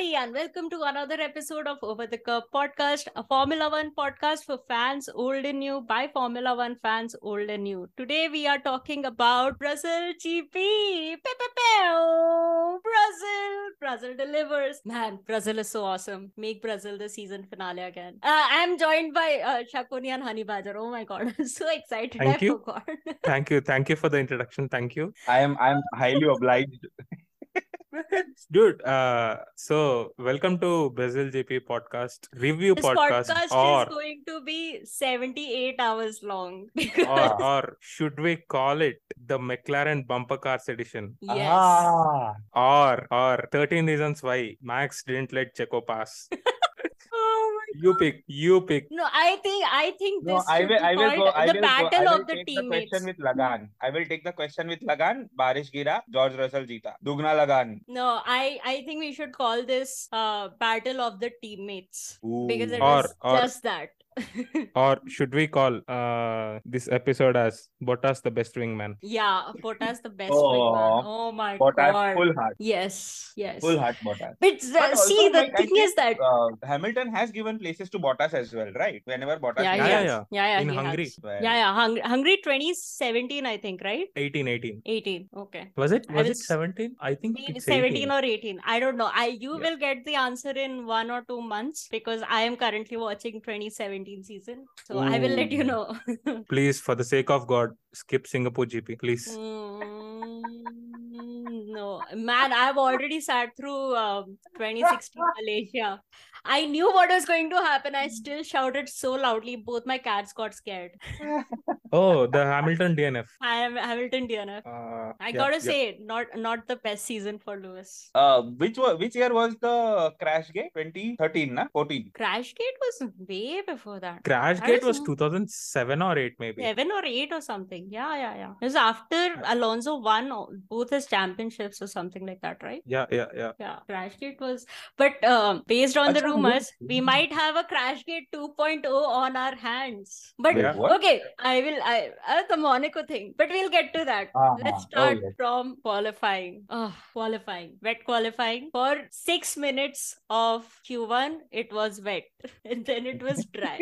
everybody, and welcome to another episode of Over the Kerb podcast, a Formula One podcast for fans old and new by Formula One fans old and new. Today, we are talking about Brazil GP. Pew, pew, pew. Brazil, Brazil delivers. Man, Brazil is so awesome. Make Brazil the season finale again. Uh, I'm joined by uh, Shakuni and Honey Badger. Oh my god, I'm so excited. Thank I you. forgot. Thank you. Thank you for the introduction. Thank you. I am I am highly obliged. Dude, uh, so welcome to Brazil GP podcast, review this podcast, podcast or, is going to be 78 hours long. or or should we call it the McLaren bumper cars edition? yes. Ah, Or or 13 reasons why Max didn't let Checo pass. My You pick, you pick. No, I think I think no, this I should will be I will go I the will go, battle I will of the take the teammates. question with Lagan. I will take the question with Lagan. Barish gira, George Russell जीता. Dugna Lagan. No, I I think we should call this uh battle of the teammates because it Or- was or- just that. Or should we call uh this episode as Bottas the best wingman? yeah, Bottas the best Oh, wingman. Oh my Bottas god. full heart. Yes, yes. Full heart Bottas. But, uh, But also, see, the like, I thing is that Uh, Hamilton has given places to Bottas as well, right? Whenever Bottas yeah, Yeah, yeah, yeah. yeah, yeah, In Hungary. Well, Yeah, yeah, Hung- Hungary 2017, I think, right? 18, 18. 18. Okay. Was it? I Was it 17? I think it's 17 18. or 18 i don't know i you Yeah. will get the answer in one or two months because i am currently watching 2017 season. So i will let you know. Please, for the sake of God, skip Singapore GP, please. Mm, no. Man i've already sat through um, 2016 malaysia i knew what was going to happen i still shouted so loudly both my cats got scared Oh, the Hamilton DNF. i am hamilton dnf Uh, i yeah, gotta yeah. say not not the best season for lewis Uh, which was which year was the crash gate? 2013, na? 14. Crash Gate was way before that Crash Gate was was 2007 or 8, maybe. seven or eight or something. Yeah, yeah, yeah. It was after Alonso won both his championships or something like that, right? Yeah, yeah, yeah. Yeah, Crash Gate was. But um, based on the Acha, rumors, look- we might have a Crashgate 2.0 on our hands. But Yeah. Okay, I will. I uh, the Monaco thing, but we'll get to that. Ah, Let's ah, start okay. from qualifying. Oh, qualifying, wet qualifying for six minutes of Q1. It was wet, and then it was dry.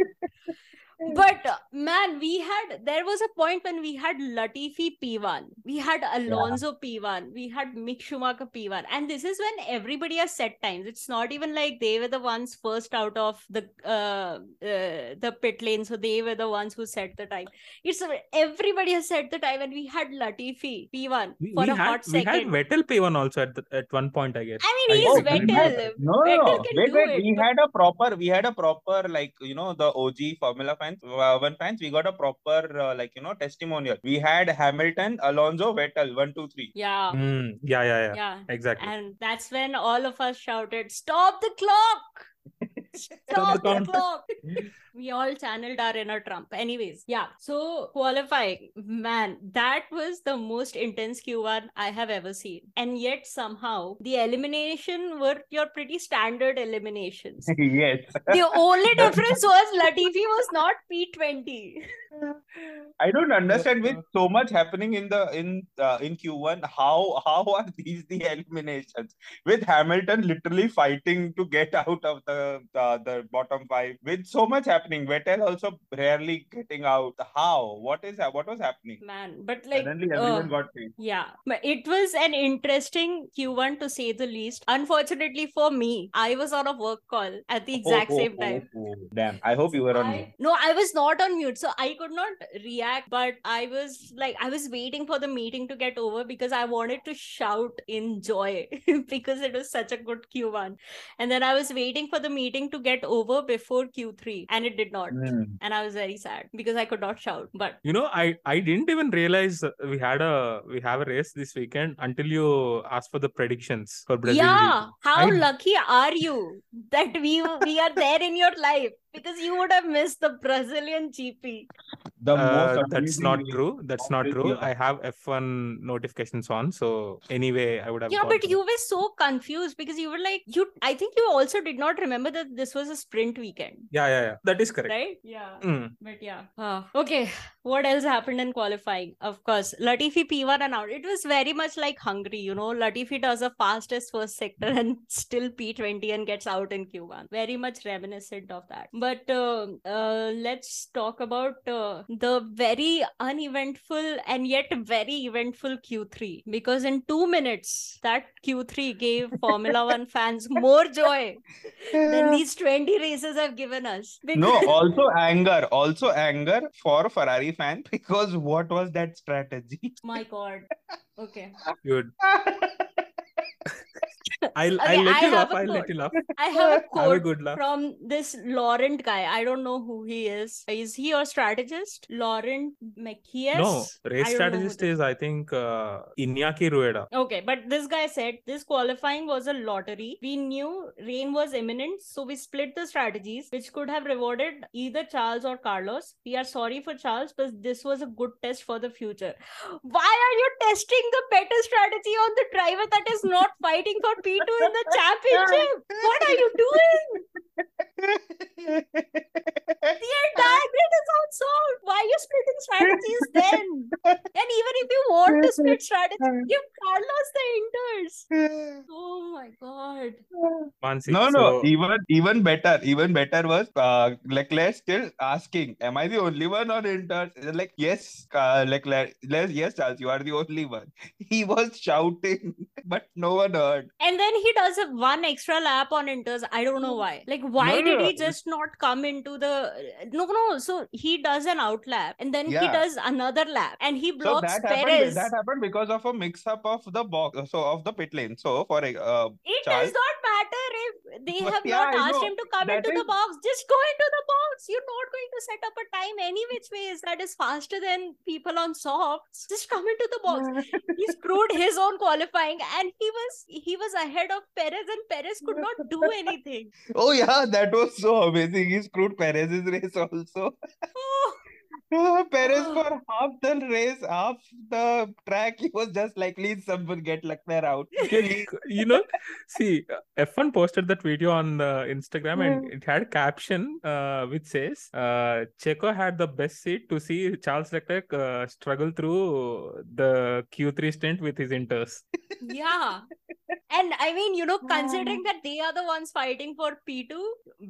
But uh, man, we had there was a point when we had Latifi P1, we had Alonso P1, we had Mick Schumacher P1, and this is when everybody has set times. It's not even like they were the ones first out of the uh, uh the pit lane, so they were the ones who set the time. It's everybody has set the time, and we had Latifi P1 We, for we a had, hot we had. Vettel P1 also at, the, at one point, I guess. I mean, he's we Vettel. No, no, Vettel no. Wait, wait. it, We but- had a proper, we had a proper, like, you know, the OG Formula fans, uh, one fans, we got a proper, uh, like, you know, testimonial. We had Hamilton, Alonso, Vettel, one, two, three. Yeah, Mm, yeah, yeah, yeah. yeah. Exactly. And that's when all of us shouted, Stop the clock! Stop the count. clock! we all channeled our inner Trump. Anyways, yeah. So qualifying, man, that was the most intense Q1 I have ever seen. And yet somehow the elimination were your pretty standard eliminations. yes. the only difference was Latifi was not P20. I don't understand with so much happening in the in uh, in Q1 how how are these the eliminations with Hamilton literally fighting to get out of the the, the bottom five with so much happening Vettel also rarely getting out how what is what was happening Man, but like suddenly uh, everyone got paid Yeah, but it was an interesting Q1 to say the least. Unfortunately for me, I was on a work call at the exact Oh, oh, same oh, time. oh, damn I hope you were on I- mute. no, I was not on mute, so I could not react. But I was like, I was waiting for the meeting to get over because I wanted to shout in joy because it was such a good Q1. And then I was waiting for the meeting to get over before Q3, and it did not. Hmm. And I was very sad because I could not shout. But You know, I I didn't even realize we had a we have a race this weekend until you asked for the predictions for Brazil. yeah, how I- lucky are you that we we are there in your life because you would have missed the Brazilian GP. the most Uh, that's not true. That's not true. I have F1 notifications on, so anyway, I would have. Yeah, but for you were so confused because you were like, you. I think you also did not remember that this was a sprint weekend, Yeah, yeah, yeah. That is correct. right? Yeah. Mm. But yeah. Ah, okay. What else happened in qualifying? Of course, Latifi P1 and out. It was very much like Hungary, you know. Latifi does a fastest first sector and still P20 and gets out in Q1. Very much reminiscent of that. But uh, uh, let's talk about uh, the very uneventful and yet very eventful Q3 because in two minutes, that Q3 gave Formula One fans more joy than these 20 races have given us. No, also anger, also anger for Ferrari fan because what was that strategy? My God. Okay. Good. I'll Okay, I'll let I you laugh. a I'll let you laugh. I have a Have a good laugh. from this Laurent guy. I don't know who he is. Is he your strategist? Laurent Mekies? No, race I don't know who strategist is I think uh, Iñaki Rueda. Okay, but this guy said this qualifying was a lottery. We knew rain was imminent, so we split the strategies, which could have rewarded either Charles or Carlos. We are sorry for Charles, but this was a good test for the future. Why are you testing the better strategy on the driver that is not fighting for P2 in the championship? What are you doing? The entire grid is outsold. Why are you splitting strategies then? And even if you want to split strategy, give Carlos the inters. Oh my god. Mansi. No, no, So, even even better, even better was uh, Leclerc still asking, "Am I the only one on inters?" Like, yes, uh, Leclerc, yes, yes, Charles, you are the only one. He was shouting, but no one heard. And then he does one extra lap on inters. I don't know why. Like, why No, did no. he just not come into the no no? So he does an out lap and then he does another lap and he So blocks that happened. Perez. That happened because of a mix-up of the box, so of the pit lane. So for uh, It Charles- does not matter if they But have yeah, not asked him to come That into the box. Just go into the box. You're not going to set up a time any which ways that is faster than people on softs. Just come into the box. he screwed his own qualifying and he was he was ahead of Perez and Perez could not do anything. oh yeah, that was so amazing. He screwed Perez's race also. Oh, Perez Oh. for half the race, half the track, he was just like, please someone get Leclerc out. You know, see, uh, F1 posted that video on uh, Instagram and it had a caption uh, which says, uh, Checo had the best seat to see Charles Leclerc uh, struggle through the Q3 stint with his inters. yeah. And I mean, you know, considering that they are the ones fighting for P2,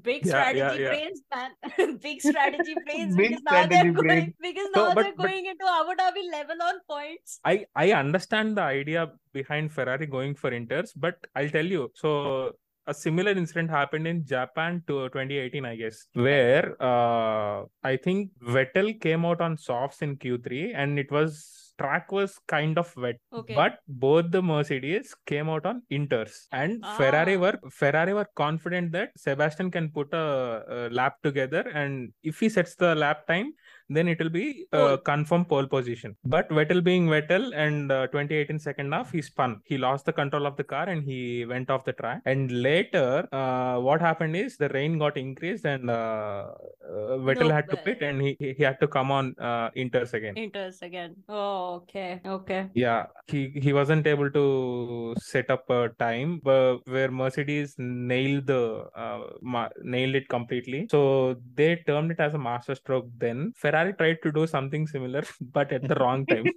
big Yeah, strategy yeah, yeah. brains, man. big strategy brains Big because now they're strategy going because So, now but- they're but- going into Abu Dhabi level on points. I I understand the idea behind Ferrari going for inters, but I'll tell you. So a similar incident happened in Japan to 2018, I guess, where uh, I think Vettel came out on softs in Q3, and it was track was kind of wet, Okay. but both the Mercedes came out on inters, and Ferrari Ah. were Ferrari were confident that Sebastian can put a, a lap together, and if he sets the lap time, then it will be uh, confirm pole position. But Vettel being Vettel and uh, 2018 second half, he spun. He lost the control of the car and he went off the track. And later, uh, what happened is the rain got increased and uh, uh, Vettel No, had to pit and he he had to come on uh, inters again. Inters again. Oh, okay. Okay. Yeah, he he wasn't able to set up a time where Mercedes nailed the uh, ma- nailed it completely. So they termed it as a master stroke. Then Ferrari tried to do something similar, but at the wrong time.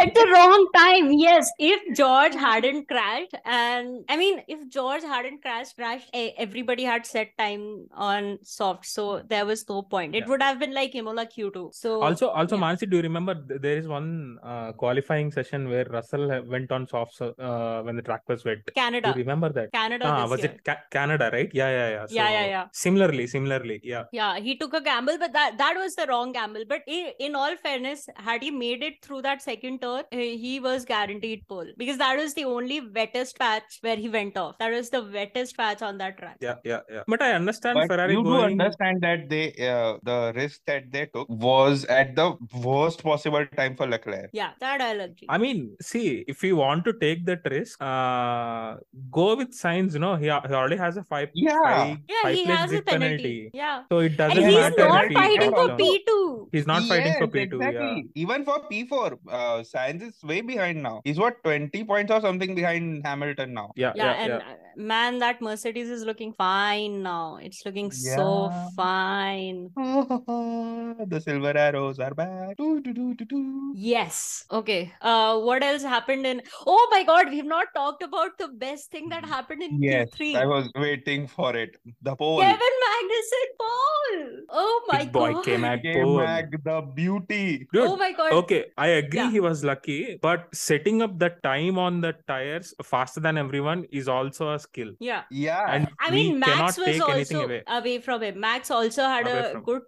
At the wrong time. Yes. If George hadn't crashed, and I mean, if George hadn't crashed, crashed, everybody had set time on soft. So there was no point. It Yeah. would have been like Imola Q2. So Also, also, yeah. Mansi, do you remember there is one uh, qualifying session where Russell went on softs uh, when the track was wet? Do Canada. you remember that? Canada Ah, was year. it Ca- Canada, right? Yeah, yeah, yeah. Yeah, yeah, yeah. Similarly, similarly, yeah. Yeah, he took a gamble, but that that was the wrong gamble. But i- in all fairness, had he made it through that second turn, eh, he was guaranteed pole because that was the only wettest patch where he went off. That was the wettest patch on that track. Yeah, yeah, yeah. But I understand But Ferrari you do understand that they uh, the risk that they took was at the worst possible time for Leclerc. Yeah, that I'll agree. I mean, see, if you want to take that risk, uh, go with Sainz. You know, he, he already has a five, Yeah. five, yeah, five he has a penalty. penalty. Yeah. So it doesn't he's Yeah, matter not fighting for. P2. He's not fighting for P2. exactly. Even for P4, uh, Sainz is way behind now. He's what 20 points or something behind Hamilton now. Yeah. Yeah. yeah, Yeah. and yeah. uh, man, that Mercedes is looking fine now. It's looking so Yeah. fine. the silver arrows are back. Doo, doo, doo, doo, doo. Yes. Okay. Uh, what else happened in? Oh my God, we've not talked about the best thing that happened in Yes, Q3. I was waiting for it. The pole. Kevin Magnussen pole. Oh my Big boy God. K-Mag K-Mag, the beauty. Dude, Oh my God. Okay, I agree Yeah. he was lucky, but setting up the time on the tires faster than everyone is also a skill. Yeah. Yeah. And I mean, Max was also away. away. from him. Max also had Away a from- good,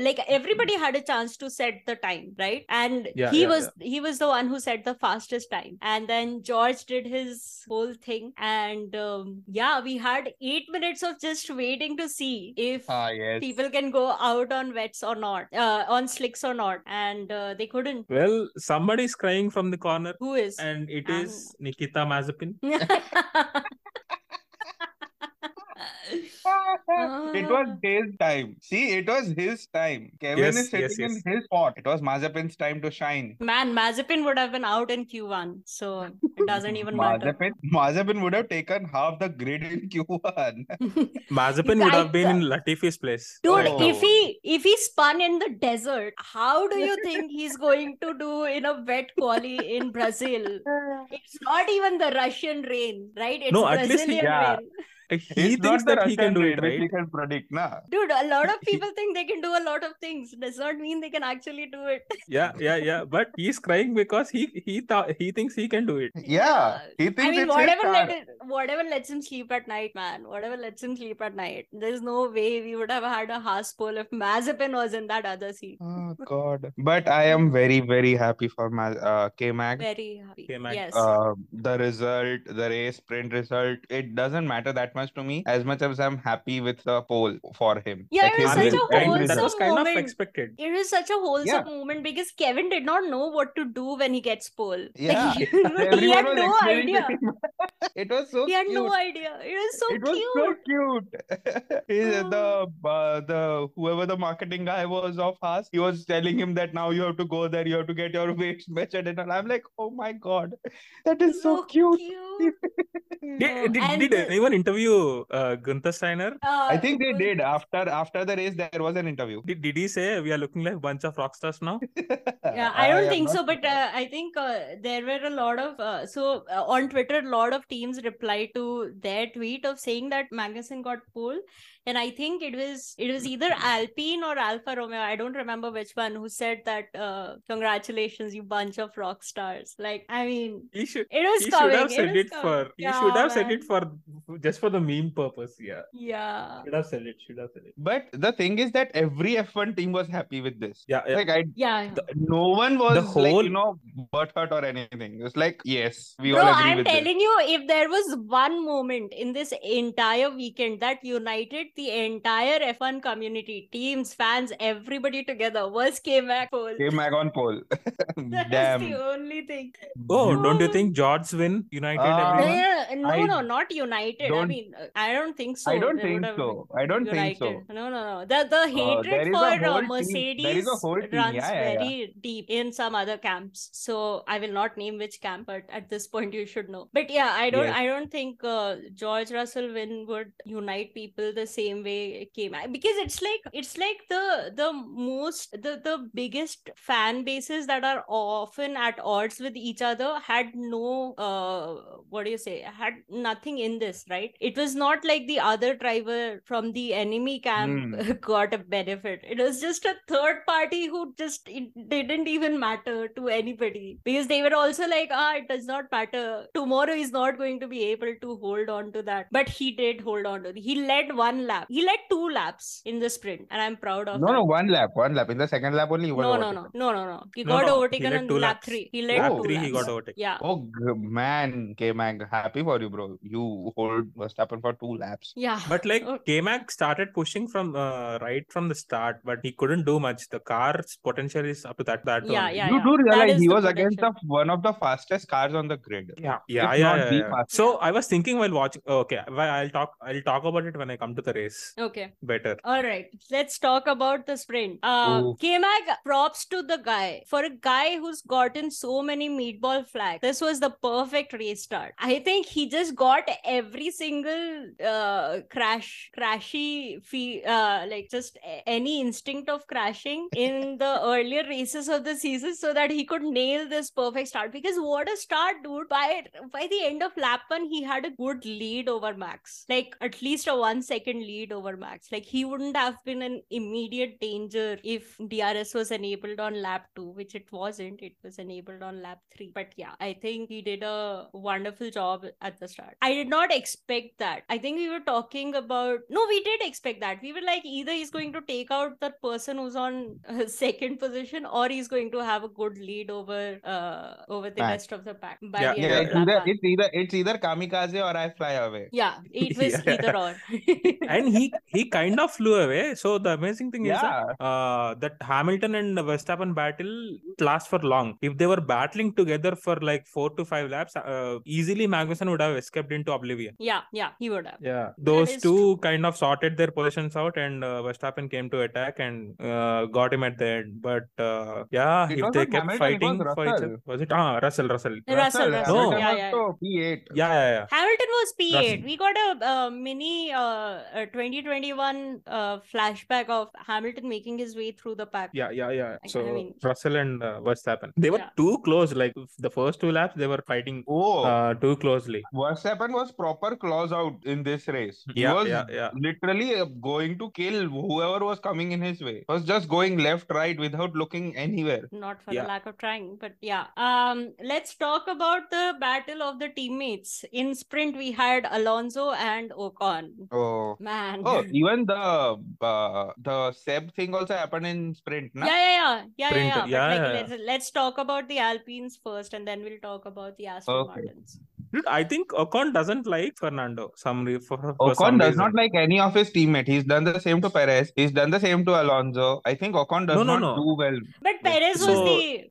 like everybody had a chance to set the time, right? And Yeah, he yeah, was he was the one who set the fastest time. And then George did his whole thing, and um, yeah, we had eight minutes of just waiting to see if ah, yes. people can go out on wets or not, uh, on slicks or not, and uh, they couldn't. Well, somebody's crying from the corner, Who is? and it Um, is Nikita Mazepin. it was ah. his time. See, it was his time. Kevin Yes, is sitting yes, yes. in his spot. It was Mazepin's time to shine. Man, Mazepin would have been out in Q1, so it doesn't even matter. Mazepin, Mazepin would have taken half the grid in Q1. Mazepin would have been in Latifi's place. Dude, Oh. if he if he spun in the desert, how do you think he's going to do in a wet quali in Brazil? It's not even the Russian rain, right? It's No, at least he- Brazilian Yeah. rain. He It's thinks not the that he can do it, which he can predict, nah. Dude, a lot of people think they can do a lot of things. Does not mean they can actually do it. Yeah, yeah, yeah. But he's crying because he he thought he thinks he can do it. Yeah, he thinks I mean, it's whatever let it, whatever lets him sleep at night, man. Whatever lets him sleep at night. There's no way we would have had a Haas pole if Mazepin was in that other seat. Oh God! But I am very, very happy for my uh, K Mag. Very happy. Okay, Mac. Yes. Uh, the result, the race sprint result, it doesn't matter that much to me as much as I'm happy with the pole for him. Yeah, Like it was his such a wholesome that was result. kind of moment. expected. It was such a wholesome Yeah. moment because Kevin did not know what to do when he gets pole. Yeah, Like, he everyone had no idea. It was so He had cute. no idea. It was so it was so cute. He- the uh, the whoever the marketing guy was of us, he was telling him that now you have to go there, you have to get your weights measured, and all. I'm like, oh my god, that is so, cute. Did, Oh, did, did the- anyone interview uh, Gunther Steiner? Uh, I think they did after after the race. There was an interview. Did, did he say we are looking like a bunch of rock stars now? yeah i don't am think so but uh, i think uh, there were a lot of uh, so uh, on twitter a lot of teams replied to their tweet of saying that magnussen got pole and i think it was it was either alpine or alfa romeo i don't remember which one who said that uh, congratulations you bunch of rock stars like i mean He should. it was He coming should have said was it coming. for. He should have said it for just for the meme purpose. Yeah. yeah Should have said it. Should have said it. But the thing is that every F1 team was happy with this. Yeah. yeah. Like I, yeah the, no one was like whole- you know butthurt or anything. It was like yes, we Bro, all agree I'm with this. telling you, if there was one moment in this entire weekend that united the entire F1 community, teams, fans, everybody together, was K-Mag pole. K Mag on pole. That's Damn. the only thing. Oh, don't you think George's win united. No, everyone? no, I no, not united. I don't- mean, uh, I don't think so. I don't They think so. I don't think so. No, no, no. The the hatred there is a for whole uh, Mercedes there is a whole runs Yeah, yeah, yeah. very deep in some other camps. So I will not name which camp, but at this point you should know. But yeah, I don't. Yes. I don't think uh, George Russell win would unite people the same way it came because it's like it's like the the most the the biggest fan bases that are often at odds with each other had no uh what do you say had nothing in this right it was not like the other driver from the enemy camp got a benefit it was just a third party who just it didn't even matter to anybody because they were also like ah it does not matter tomorrow he's not going to be able to hold on to that but he did hold on to it. he led one lap he led two laps in the sprint and i'm proud of No, that. no, one lap, one lap. In the second lap only, he was no, no, no, no, no, no. He No, got no, overtaken led on two lap laps. three. He led Lap two three, he got overtaken. Yeah. Oh man, K Mag, happy for you, bro. You hold Verstappen for two laps. Yeah. But like Okay. K-Mag started pushing from uh, right from the start, but he couldn't do much. The car's potential is up to that that Yeah, only. yeah, you yeah. do realize is he the was against the one of the fastest cars on the grid. Yeah, yeah, If yeah, not yeah, the yeah. fastest. So I was thinking while watching. Okay, well, I'll talk. I'll talk about it when I come to the race Okay. better. All right, let's talk about the sprint. Uh, Ooh. K-Mag, props to the guy. For a guy who's gotten so many meatball flags, this was the perfect race start. I think he just got every single uh, crash, crashy, fee, uh, like just any instinct of crashing in the earlier races of the season so that he could nail this perfect start. Because what a start, dude. By, by the end of lap one, he had a good lead over Max. Like at least a one second lead over Max. Like he wouldn't have been an immediate danger if DRS was enabled on lap two, which it wasn't. It was enabled on lap three. But yeah, I think he did a wonderful job at the start. I did not expect that. I think we were talking about no, we did expect that. We were like either he's going to take out that person who's on uh, second position or he's going to have a good lead over uh over the Pack. rest of the pack by Yeah, the Yeah, end it's either it's either it's either kamikaze or I fly away. Yeah, it was Yeah. either or. and he he kind of flew away. So the amazing thing is Yeah. that uh, that Hamilton and Verstappen battle lasts for long. If they were battling together for like four to five laps, uh, easily Magnussen would have escaped into oblivion. yeah, yeah, he would have. Yeah, those two true. kind of sorted their positions out, and uh, Verstappen came to attack and uh, got him at the end. But uh, yeah, It if they kept Hamilton, fighting was for each other, was it? Ah, Russell, Russell. Russell, Russell, Hamilton yeah, was yeah. so P8. Yeah, yeah, yeah. Hamilton was P8. Russell. We got a, uh mini uh, a 2021 uh, flashback of Hamilton making his way through the pack. Yeah, yeah, yeah. I- I So mean- Russell and uh, Verstappen, they were Yeah. too close. Like the first two laps, they were fighting Oh, uh, too closely. Verstappen was proper claws out in this race. He Yeah, was yeah, yeah. literally uh, going to kill whoever was coming in his way. Was just going left, right without looking anywhere. Not for Yeah. the lack of trying, but yeah. Um, let's talk about the battle of the teammates. In sprint, we had Alonso and Ocon. Oh. Man. Oh, even the uh, the Seb thing also happened in sprint, na? Yeah, yeah, yeah, yeah, Sprint, yeah, yeah. Yeah, like, yeah, yeah. let's let's talk about the Alpines first, and then we'll talk about the Aston Okay. Martins. Dude, I think Ocon doesn't like Fernando. Some re- for, for Ocon some does reason. not like any of his teammates. He's done the same to Perez. He's done the same to Alonso. I think Ocon does No, no, not no. do well. But Like, Perez So- was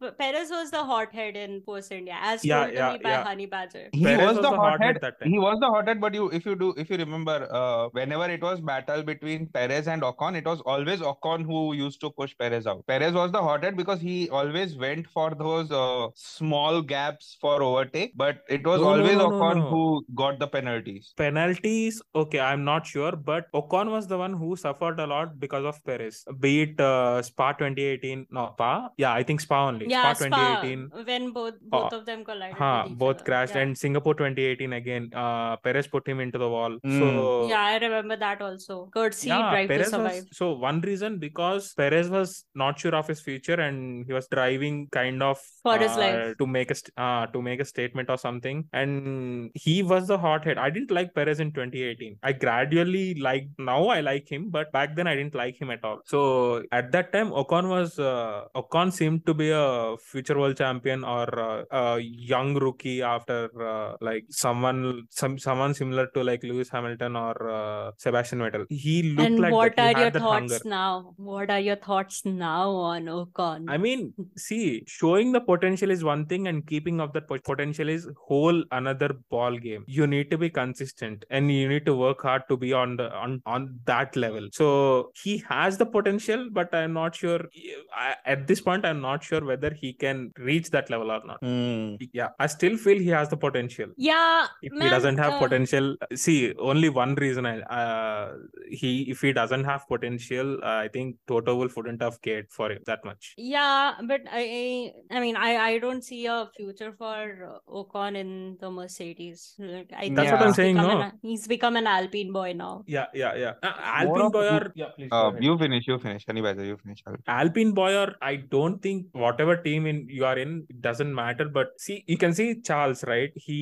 the Perez was the hothead in Force India, as Yeah, told to me by yeah. Honey Badger. He Perez was was the the hothead hothead. that time. He was the hothead, but you, if you do, if you remember, uh, whenever it was battle between Perez and Ocon, it was always Ocon who used to push Perez out. Perez was the hothead because he always went for those uh, small gaps for overtake, but it was No, no, always no, no, Ocon no. who got the penalties. Penalties, okay, I'm not sure, but Ocon was the one who suffered a lot because of Perez. Be it uh, Spa 2018, no, Spa? Yeah, I think Spa only. Yeah, Spa Spa 2018. when both both of them collided. Huh, with each both other. crashed Yeah. and Singapore 2018 again. Uh, Perez put him into the wall. Mm. So yeah, I remember that also. Courtesy yeah, drive to Perez survive. was so one reason because Perez was not sure of his future and he was driving kind of For his uh, life. to make a st- uh, to make a statement or something and he was the hothead. I didn't like Perez in 2018. I gradually like now I like him, but back then I didn't like him at all. So at that time Ocon was uh, Ocon seemed to be a future world champion or uh, a young rookie after uh, like someone some someone similar to like Lewis Hamilton or uh, Sebastian Vettel. He looked And like what that. Are your thoughts hunger. now? What are your thoughts now on Ocon? I mean, see, showing the potential is one thing, and keeping up that potential is whole another ball game. You need to be consistent, and you need to work hard to be on the on on that level. So he has the potential, but I'm not sure. I, at this point, I'm not sure whether he can reach that level or not. Hmm. Yeah, I still feel he has the potential. yeah, If he doesn't have uh, potential, see, only one reason. I uh, he if he doesn't have potential, uh, I think Toto Wolff wouldn't have cared for him that much. Yeah, but I, I mean, I, I don't see a future for uh, Ocon in the Mercedes. Like, I think That's what he's I'm saying, become no? an- he's become an Alpine boy now. Yeah, yeah, yeah. Uh, Alpine boy Boyer. Yeah, please. Uh, you finish. You finish. Anyway, you finish. I'll- Alpine Boyer, I don't think whatever team in you are in, it doesn't matter. But see, you can see Charles, right? He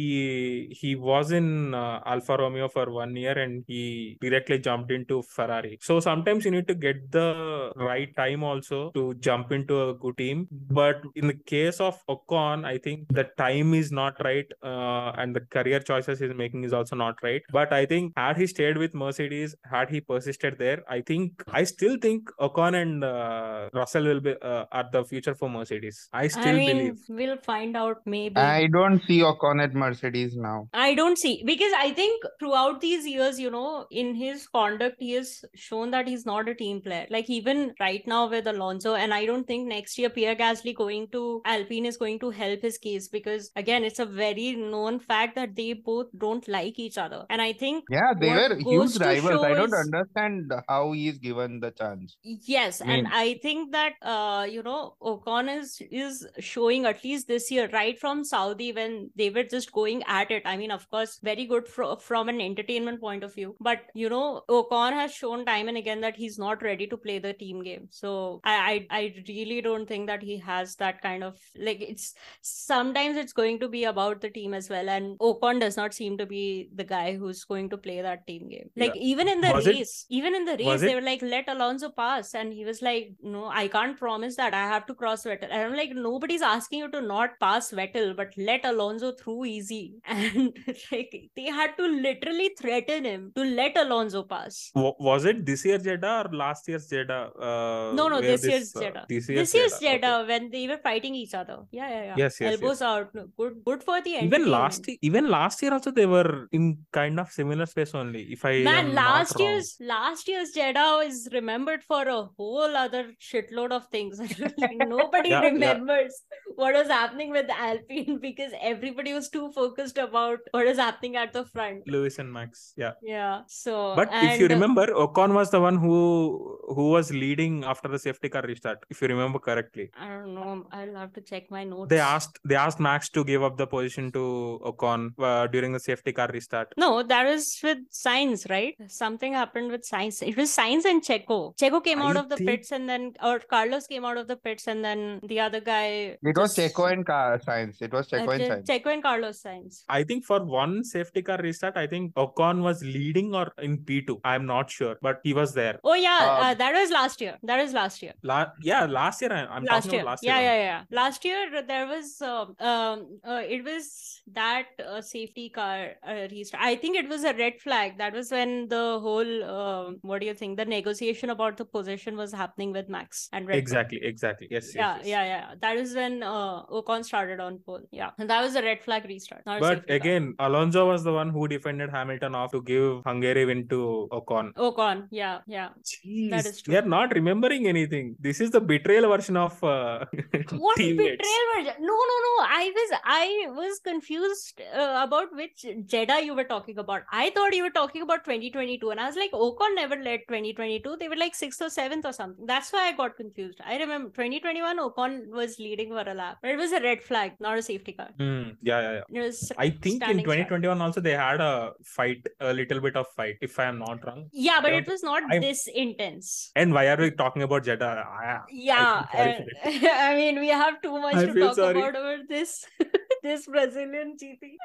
he was in uh, Alfa Romeo for one year and he directly jumped into Ferrari. So sometimes you need to get the right time also to jump into a good team. But in the case of Ocon, I think the time is not right. Uh, uh, and the career choices he's making is also not right. But I think had he stayed with Mercedes, had he persisted there, I think I still think Ocon and uh, Russell will be uh, are the future for Mercedes. I still I mean, believe. we'll find out maybe. I don't see Ocon at Mercedes now. I don't see because I think throughout these years, you know, in his conduct, he has shown that he's not a team player. Like even right now with Alonso, and I don't think next year Pierre Gasly going to Alpine is going to help his case because again, it's a very known fact that they both don't like each other. And I think Yeah, they were huge rivals. I don't is- understand how he is given the chance. Yes, I and I think that uh, you know, Ocon is is showing at least this year, right from Saudi when they were just going at it. I mean, of course, very good fro- from an entertainment point of view. But you know, Ocon has shown time and again that he's not ready to play the team game. So I I, I really don't think that he has that kind of like it's sometimes it's going to be about the team as well. And Ocon does not seem to be the guy who's going to play that team game. Like even in the Was it- race, even in the race, was they it- were like, let Alonso pass. And he was like, No, I can't promise that. I have to cross Vettel. And I'm like, nobody's asking you to not pass Vettel, but let Alonso through easy. And like they had to literally threaten him to let Alonso pass. Wa- Was it this year Jeddah or last year's Jeddah? Uh, No, no, this year's uh, Jeddah. this year's This year's okay. Jeddah when they were fighting each other. Yeah, yeah, yeah. Yes, yes, Elbows out. Good, good for the end. Even last, e- even last year also they were in kind of similar space only. If I Man, last year's last year's Jeddah is remembered for a whole other shitload of things. Like, Nobody Yeah, yeah. remembers what was happening with Alpine because everybody was too focused about what is happening at the front. Lewis and Max. Yeah. Yeah. So, But if you remember, Ocon was the one who who was leading after the safety car restart. If you remember correctly, I don't know. I'll have to check my notes. they asked they asked Max to give up the position to Ocon uh, during the safety car restart. No, that was with Sainz, right? Something happened with Sainz. It was Sainz and Checo. Checo came out of the think- pits and then, or Carlos came out of the pits and then the other guy. It was just- Checo and Car Sainz. It was uh, Checo and Che- Sainz. Checo and Carlos Sainz. I think for one safety car restart, I think Ocon was leading or in P2. I'm not sure, but he was there. Oh yeah, Um, uh, that was last year. That was last year. La- yeah, last year I- I'm last talking year. about last yeah, year. yeah, yeah. yeah. Last year there was um, um uh, it was that uh, safety car uh, restart. I think it was a red flag. That was when the whole um what do you think? The negotiation about the position was happening with Max and Red Bull. Exactly, exactly. Yes, Yeah, yes. yeah, yeah. That is when uh, Ocon started on pole. Yeah, and that was a red flag restart. But safety car. again, Alonso was the one who defended Hamilton off to give Hungary win to Ocon. Ocon. Yeah, yeah. Jeez, is we are not remembering anything. This is the betrayal version of uh, What teammates. betrayal version? No, no, no. I was I was confused uh, about which Jeddah you were talking about. I thought you were talking about 2022, and I was like, Ocon never led 2022. They were like sixth or seventh or something. That's why I got confused. I remember 2021, Ocon was leading for a lap, but it was a red flag, not a safety car. Hmm, yeah, yeah, yeah. I think in standing start. 2021 also they had a fight, a little bit of fight, if I am not wrong. Yeah, but it was not I- this intense. And why are we talking about Jeddah? I- Yeah, feel sorry and- for I mean, we have too much I to talk sorry. about over this this Brazilian GP.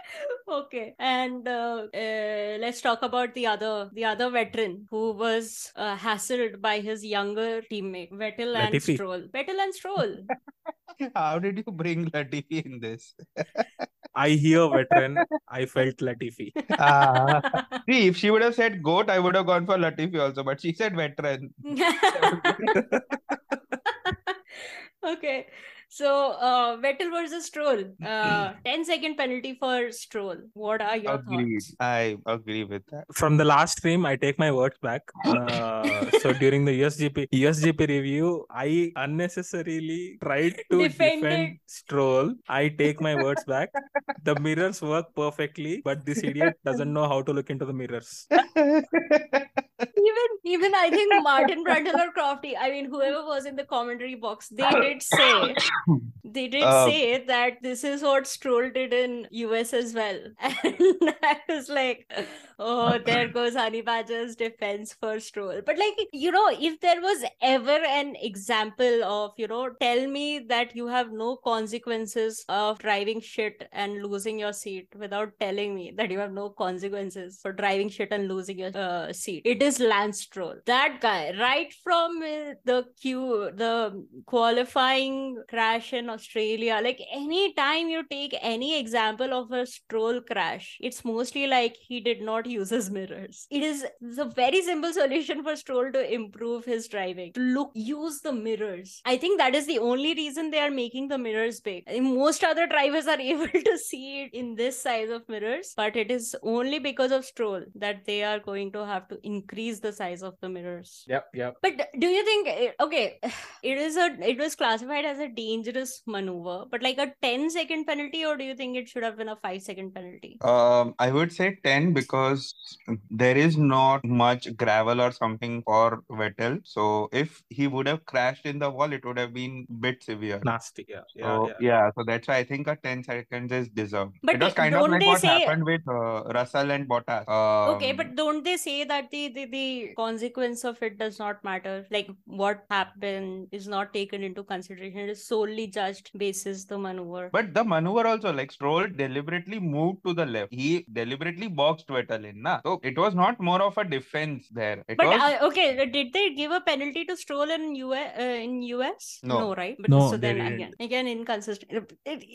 Okay, and uh, uh, let's talk about the other the other veteran who was uh, hassled by his younger teammate Vettel and Latifi. Stroll. Vettel and Stroll. How did you bring Latifi in this? I hear veteran. I felt Latifi. Ah. See, if she would have said goat, I would have gone for Latifi also, but she said veteran. Okay. So uh Vettel versus Stroll. Uh 10 second penalty for Stroll. What are your Agreed. thoughts? I agree with that. From the last stream, I take my words back. Uh, so during the USGP USGP review, I unnecessarily tried to Defended. defend Stroll. I take my words back. The mirrors work perfectly, but this idiot doesn't know how to look into the mirrors. even even I think Martin Brundle or Crofty, I mean whoever was in the commentary box, they did say they did Uh, say that this is what Stroll did in US as well. And I was like, oh, there goes Honey Badger's defense for Stroll. But like, you know, if there was ever an example of, you know, tell me that you have no consequences of driving shit and losing your seat without telling me that you have no consequences for driving shit and losing your uh, seat. It is Lance Stroll. That guy, right from uh, the queue, the qualifying crash in Australia, like any time you take any example of a Stroll crash, it's mostly like he did not use his mirrors. It is the very simple solution for Stroll to improve his driving. Look, use the mirrors. I think that is the only reason they are making the mirrors big. most other drivers are able to see it in this size of mirrors, but it is only because of Stroll that they are going to have to increase the size of the mirrors. Yep, yep. But do you think eh, okay, it is a it was classified as a dangerous maneuver, but like a 10 second penalty, or do you think it should have been a five second penalty? Um, I would say 10 because there is not much gravel or something for Vettel. So if he would have crashed in the wall, it would have been bit severe. Nasty, yeah. Yeah, So yeah. yeah, so that's why I think a 10 seconds is deserved. But It was kind of don't like they what say- happened with uh, Russell and Bottas. okay, Um, but don't they say that the, the the consequence of it does not matter? Like what happened is not taken into consideration. It is solely judged basis the maneuver. But the maneuver also, like Stroll deliberately moved to the left. He deliberately boxed Vettel in, na. So it was not more of a defense there. It But was uh, okay, did they give a penalty to Stroll in US? Uh, in US? No. right? But No, so they then didn't. again, again inconsistent. It, it, it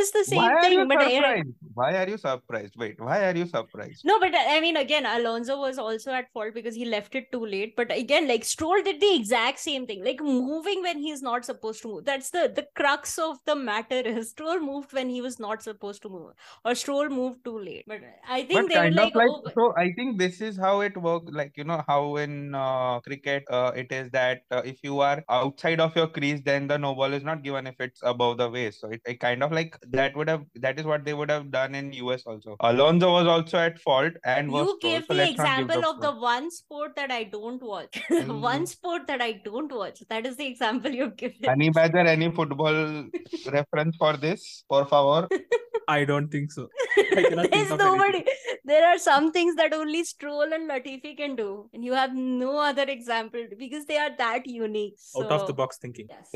is the same why are thing, you but uh, surprised? Why are you surprised? Wait, why are you surprised? No, but uh, I mean, again, Alonso was also at fault because he left it too late. But again, like Stroll did the exact same thing, like moving when he's not supposed to move. That's the the crux of the matter. Is Stroll moved when he was not supposed to move, or Stroll moved too late. But I think But they were kind like, of like oh, so I think this is how it works like you know how in uh, cricket uh, it is that uh, if you are outside of your crease then the no ball is not given if it's above the waist so it, it kind of like that would have that is what they would have done in US also Alonso was also at fault and was you gave the let's not give example of the one sport that I don't watch. Mhm. one sport that I don't watch. That is the example you've given. Any better, any football reference for this por favor I don't think so. cannot think There's nobody. anything. There are some things that only Stroll and Latifi can do, and you have no other example because they are that unique. Out of the box thinking. Yes.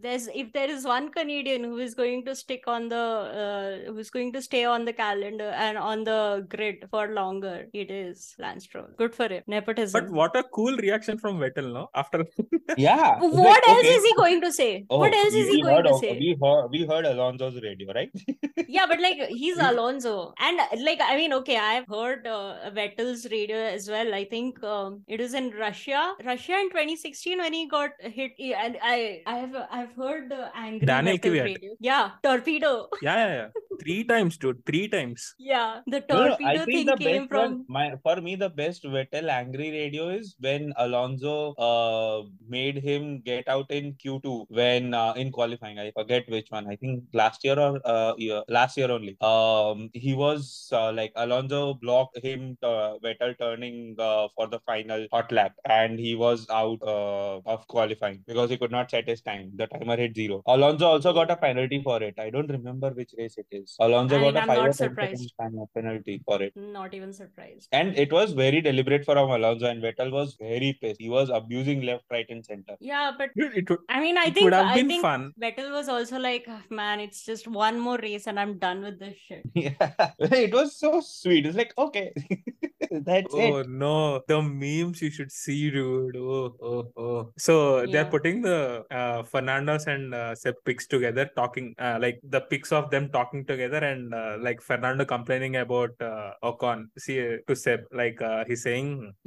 There's if there is one Canadian who is going to stick on the uh, who's going to stay on the calendar and on the grid for longer, it is Lance Stroll. Good for him. Nepotism. But what a cool reaction from Vettel, no? After yeah what else is he going to say? Oh, what else is he going to say? we heard we heard Alonso's radio right yeah, but like he's Alonso, and like I mean, okay, I've heard uh, Vettel's radio as well. I think um, it was in Russia, Russia in 2016 when he got hit. Yeah, And I, I have, I've heard the angry Daniel Vettel Kvyat. radio. Yeah, torpedo. yeah, yeah, yeah. Three times, dude. Three times. Yeah, the No, no, torpedo thing the came from. one, my for me the best Vettel angry radio is when Alonso uh made him get out in Q2 when uh, in qualifying. I forget which one. I think last year or uh year, last year only. Um, he was uh, like Alonso blocked him uh, Vettel turning uh, for the final hot lap, and he was out uh, of qualifying because he could not set his time. The timer hit zero. Alonso also got a penalty for it. I don't remember which race it is. Alonso I got a I'm five not or 10 surprised. second time penalty for it. Not even surprised. And it was very deliberate from Alonso, and Vettel was very pissed. He was abusing left, right, and center. Yeah, but Dude, it would, I mean, I it think would have I been think fun. Vettel was also like, "Ah, man, it's just one more race and I'm done with this shit. Yeah, it was so sweet. It's like, okay, that's Oh it. no, the memes you should see, dude. Oh, oh, oh. So they're putting the uh, Fernando's and uh, Seb pics together, talking uh, like the pics of them talking together, and uh, like Fernando complaining about uh, Ocon. See uh, to Seb, like uh, he's saying,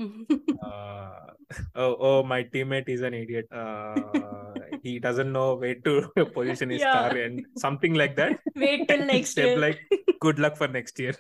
uh, "Oh, oh, my teammate is an idiot. Uh, he doesn't know where to position his Yeah. car and something like that." Wait till next Seb year. like, "Good luck for next year."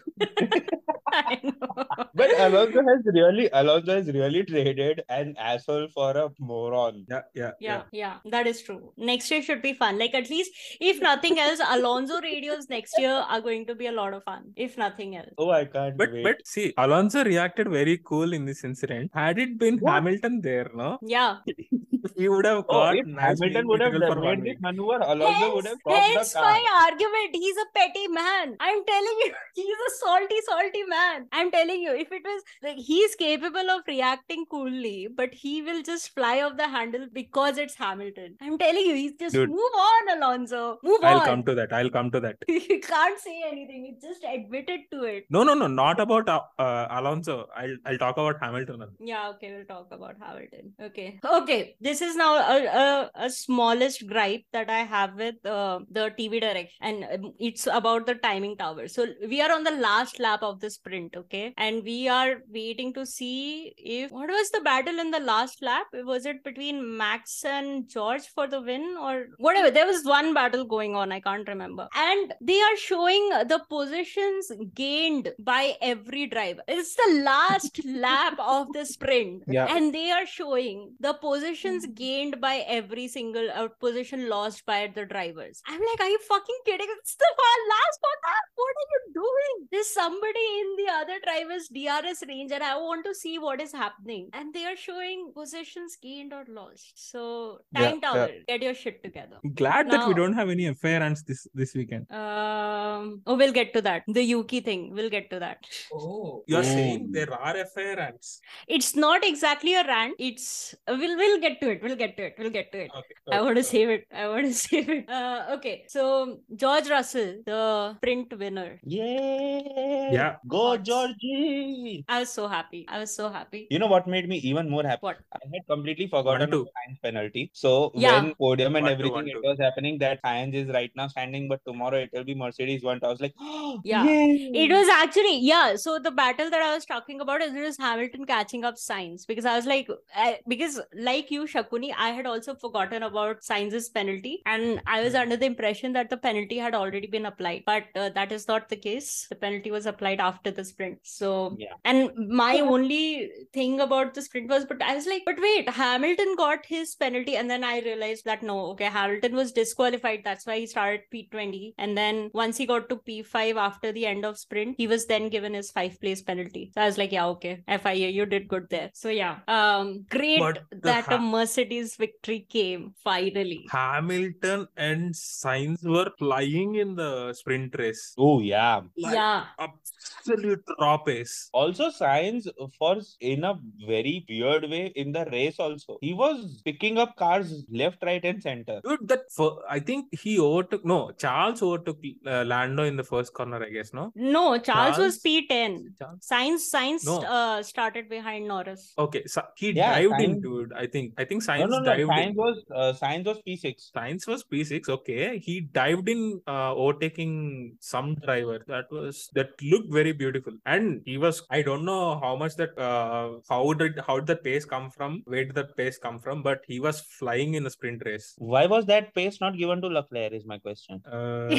I know. But Alonso has really, Alonso has really traded an asshole for a moron. Yeah, yeah, Yeah, yeah, that is true. Next year should be fun. Like at least, if nothing else, Alonso radios next year are going to be a lot of fun. If nothing else. Oh, I can't But wait. but see, Alonso reacted very cool in this incident. Had it been What? Hamilton there, no? Yeah, he would have Oh, nice Hamilton would have critical for one made this week. maneuver, Alonso would Hence, have stopped hence the car. my argument. He's a petty man. I'm telling you, he's a salty, salty man. I'm telling you, if it was like he's capable of reacting coolly, but he will just fly off the handle because it's Hamilton. I'm telling you, he's just Dude. move on, Alonso. Move on. I'll come to that. I'll come to that. you can't say anything. You just admitted to it. No, no, no, not about uh, uh, Alonso. I'll I'll talk about Hamilton. Yeah, okay, we'll talk about Hamilton. Okay. Okay. This is now a, a, a smallest gripe that I have with uh, the TV direction, and um, it's about the timing tower. So we are on the last lap of the sprint, okay? And we are waiting to see if what was the battle in the last lap? Was it between Max and George for the win or whatever? There was one battle going on, I can't remember. And they are showing the positions gained by every driver. It's the last lap of the sprint. Yeah. And they are showing the positions gained by every single uh, position lost by the drivers. I'm like, are you fucking kidding? It's the last one. What are you doing? There's somebody in the other driver's DRS range, and I want to see what is happening. And they are showing positions gained or lost. So, Yeah, time tower, get your shit together. Glad that we don't have any affair ants this this weekend. Uh, Um, oh, we'll get to that. The Yuki thing, we'll get to that. Oh, you're saying Oh. there are affair ants? It's not exactly a rant. It's uh, we'll we'll get to it. We'll get to it. We'll get to it. Okay. I want to save it. I want to save it. Uh, okay, so George Russell, the sprint winner. Yeah. Yeah. Go, Thoughts? Georgie. I was so happy. I was so happy. You know what made me even more happy? What? I had completely forgotten two. about Sainz penalty. So Yeah. when podium and One two, everything one it two. was happening, that Sainz is right now standing, but tomorrow it will be Mercedes I was like, Yeah. It was actually yeah. So the battle that I was talking about is it was Hamilton catching up Sainz because I was like, I, because like you, Shakuni, I had also forgotten about Sainz's penalty, and I was Hmm. under the impression that the penalty had already been applied, but uh, that is not the case. The penalty was applied after the sprint. So Yeah. and my only thing about the sprint was, but I was like, but wait, Hamilton got his penalty, and then I realized that no, okay, Hamilton was disqualified. That's why he started P20, and then once he got to P5 after the end of sprint, he was then given his five place penalty. So I was like, yeah, okay, FIA, you did good there. So yeah, um, great But the that a Mercedes victory came finally. Hamilton and Sainz were flying in the sprint race. Oh yeah. Like, yeah, Absolute raw pace. Also, Sainz for in a very weird way in the race. Also, he was picking up cars left, right, and center. Dude, that for, I think he overtook. No, Charles overtook uh, Lando in the first corner. I guess no. no, Charles, was P10. Charles? Sainz, Sainz No. uh, started behind Norris. Okay, so he Yeah, dived in, Sainz- dude. I think. I think No, Sainz no, no. dived Sainz in. was uh, Sainz was P six. Sainz was P6. Okay, he dived in, uh, overtaking some driver. That was that looked very beautiful, and he was. I don't know how much that. Uh, how did how did the pace come from? Where did the pace come from? But he was flying in a sprint race. Why was that pace not given to Leclerc? Is my question. Uh,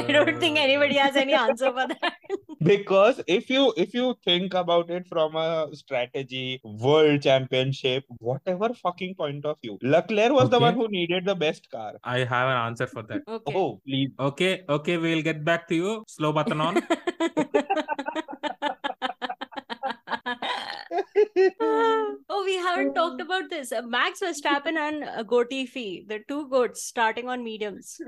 I don't think anybody has any answer for that. because if you if you think about it from a strategy world championship whatever fucking point of view leclerc was the one who needed the best car I have an answer for that. Okay. oh please Okay, okay, we'll get back to you. Slow button on. oh, we haven't talked about this. Max Verstappen and uh, Gotifi, the two goats starting on mediums.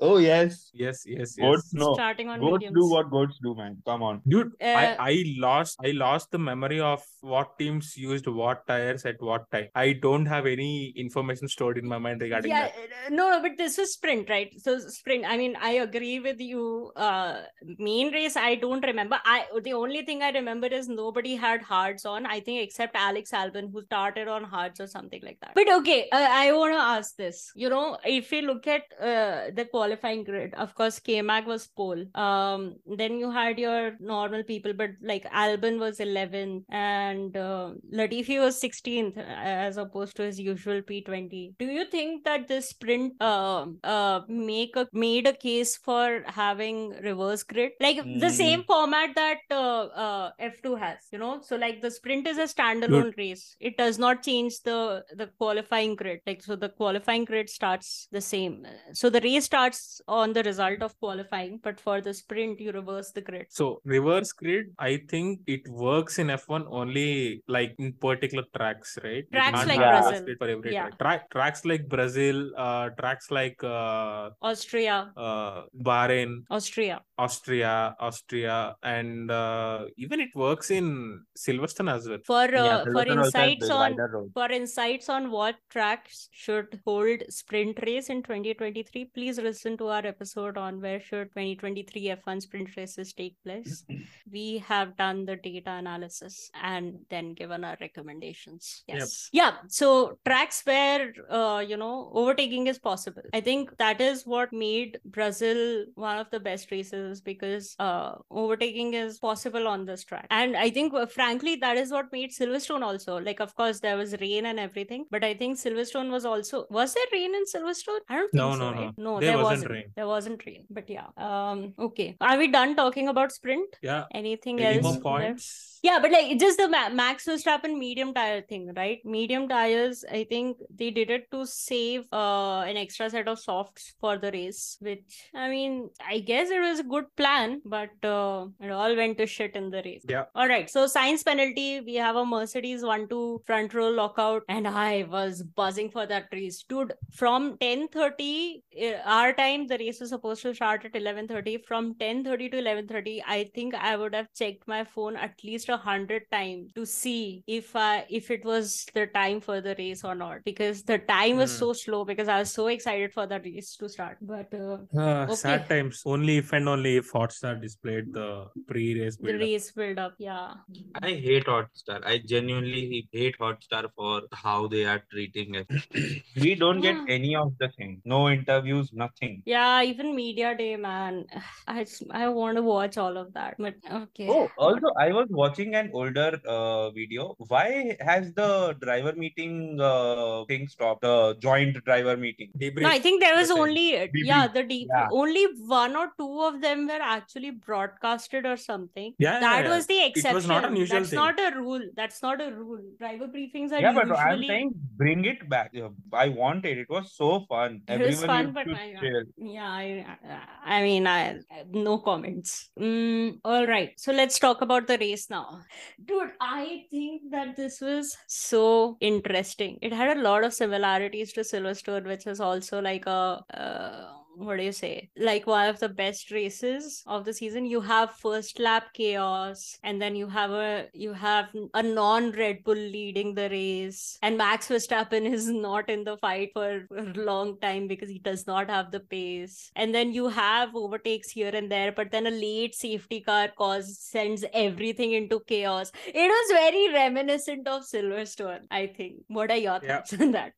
Oh yes yes, yes, yes. goats no Starting on goats mediums. do what goats do man come on Dude, Uh, I, I lost I lost the memory of what teams used what tires at what time. I don't have any information stored in my mind regarding yeah, that. uh, no, no, but this was sprint, right? So sprint. I mean, I agree with you. Uh, main race, I don't remember. I the only thing I remember is nobody had hards on. I think except Alex Albon, who started on hards or something like that. But okay, uh, I want to ask this. You know, if you look at uh, the qualifying grid, of course, K-Mag was pole. Um, then you had your normal people, but like Albon was 11 and uh, Latifi was 16th uh, as opposed to his usual P20. Do you think that this sprint uh, uh, make a made a case for having reverse grid, like the Mm. same format that uh, uh, F2 has? You know, so like the sprint is a standalone race. It does not change the the qualifying grid. Like so, the qualifying grid starts the same. So the race race starts on the result of qualifying, but for the sprint, you reverse the grid. So reverse grid, I think it works in F1 only like in particular tracks, right? Tracks like Brazil. for every Yeah. track. Track tracks like Brazil, uh, tracks like uh, Austria, uh, Bahrain, Austria. Austria, Austria, and uh, even it works in Silverstone as well. For uh, Yeah, for Silverstone also has insights on for insights on what tracks should hold sprint race in 2023, please listen to our episode on where should 2023 F1 sprint races take place. we have done the data analysis and then given our recommendations. Yep. Yes. Yeah. So tracks where uh, you know overtaking is possible. I think that is what made Brazil one of the best races because uh, overtaking is possible on this track. And I think uh, frankly that is what made Silverstone also. Like of course there was rain and everything, but I think Silverstone was also was there rain in Silverstone? I don't think No, so. no, no. right? No, There there, wasn't wasn't. rain. There wasn't rain. But yeah. Um okay. Are we done talking about sprint? Yeah. Anything Any else? points? Yeah, but like just the Ma- Max Verstappen medium tire thing, right? Medium tires, I think they did it to save uh, an extra set of softs for the race, which I mean, I guess it was a good plan, but uh, it all went to shit in the race. Yeah. All right, so Sainz penalty, we have a Mercedes 1 2 front row lockout, and I was buzzing for that race. Dude, from 10:30 uh, our time, the race was supposed to start at 11:30. From 10:30 to 11:30, I think I would have checked my phone at least a hundred times to see if I if it was the time for the race or not because the time was Hmm. so slow because I was so excited for the race to start. But uh, Uh, Okay. Sad times. Only if and only if Hotstar displayed the pre-race the build-up. race build up, yeah. I hate Hotstar. I genuinely hate Hotstar for how they are treating it. We don't get any of the thing. No interviews, nothing. Yeah, even media day, man. I just, I want to watch all of that. But okay. Oh, also, I was watching an older uh, video. Why has the driver meeting uh, thing stopped? The joint driver meeting. Debrief. No, I think there was the only Debrief. yeah the deep Yeah. only one or two of them were actually broadcasted or something. Yeah, yeah, that yeah. was the It exception. was not an usual That's thing. not a rule. That's not a rule. Driver briefings are Yeah, but I'm saying bring it back. I wanted. it. It was so fun. It was Everyone fun, but to I- chill. yeah. I I mean I no comments. Mm, all right, so let's talk about the race now, dude. I think that this was so interesting. It had a lot of similarities to Silverstone, which is also like a. Uh, what do you say like one of the best races of the season you have first lap chaos and then you have a you have a non red bull leading the race and max verstappen is not in the fight for a long time because he does not have the pace and then you have overtakes here and there but then a late safety car cause sends everything into chaos it was very reminiscent of silverstone i think what are your Yeah. thoughts on that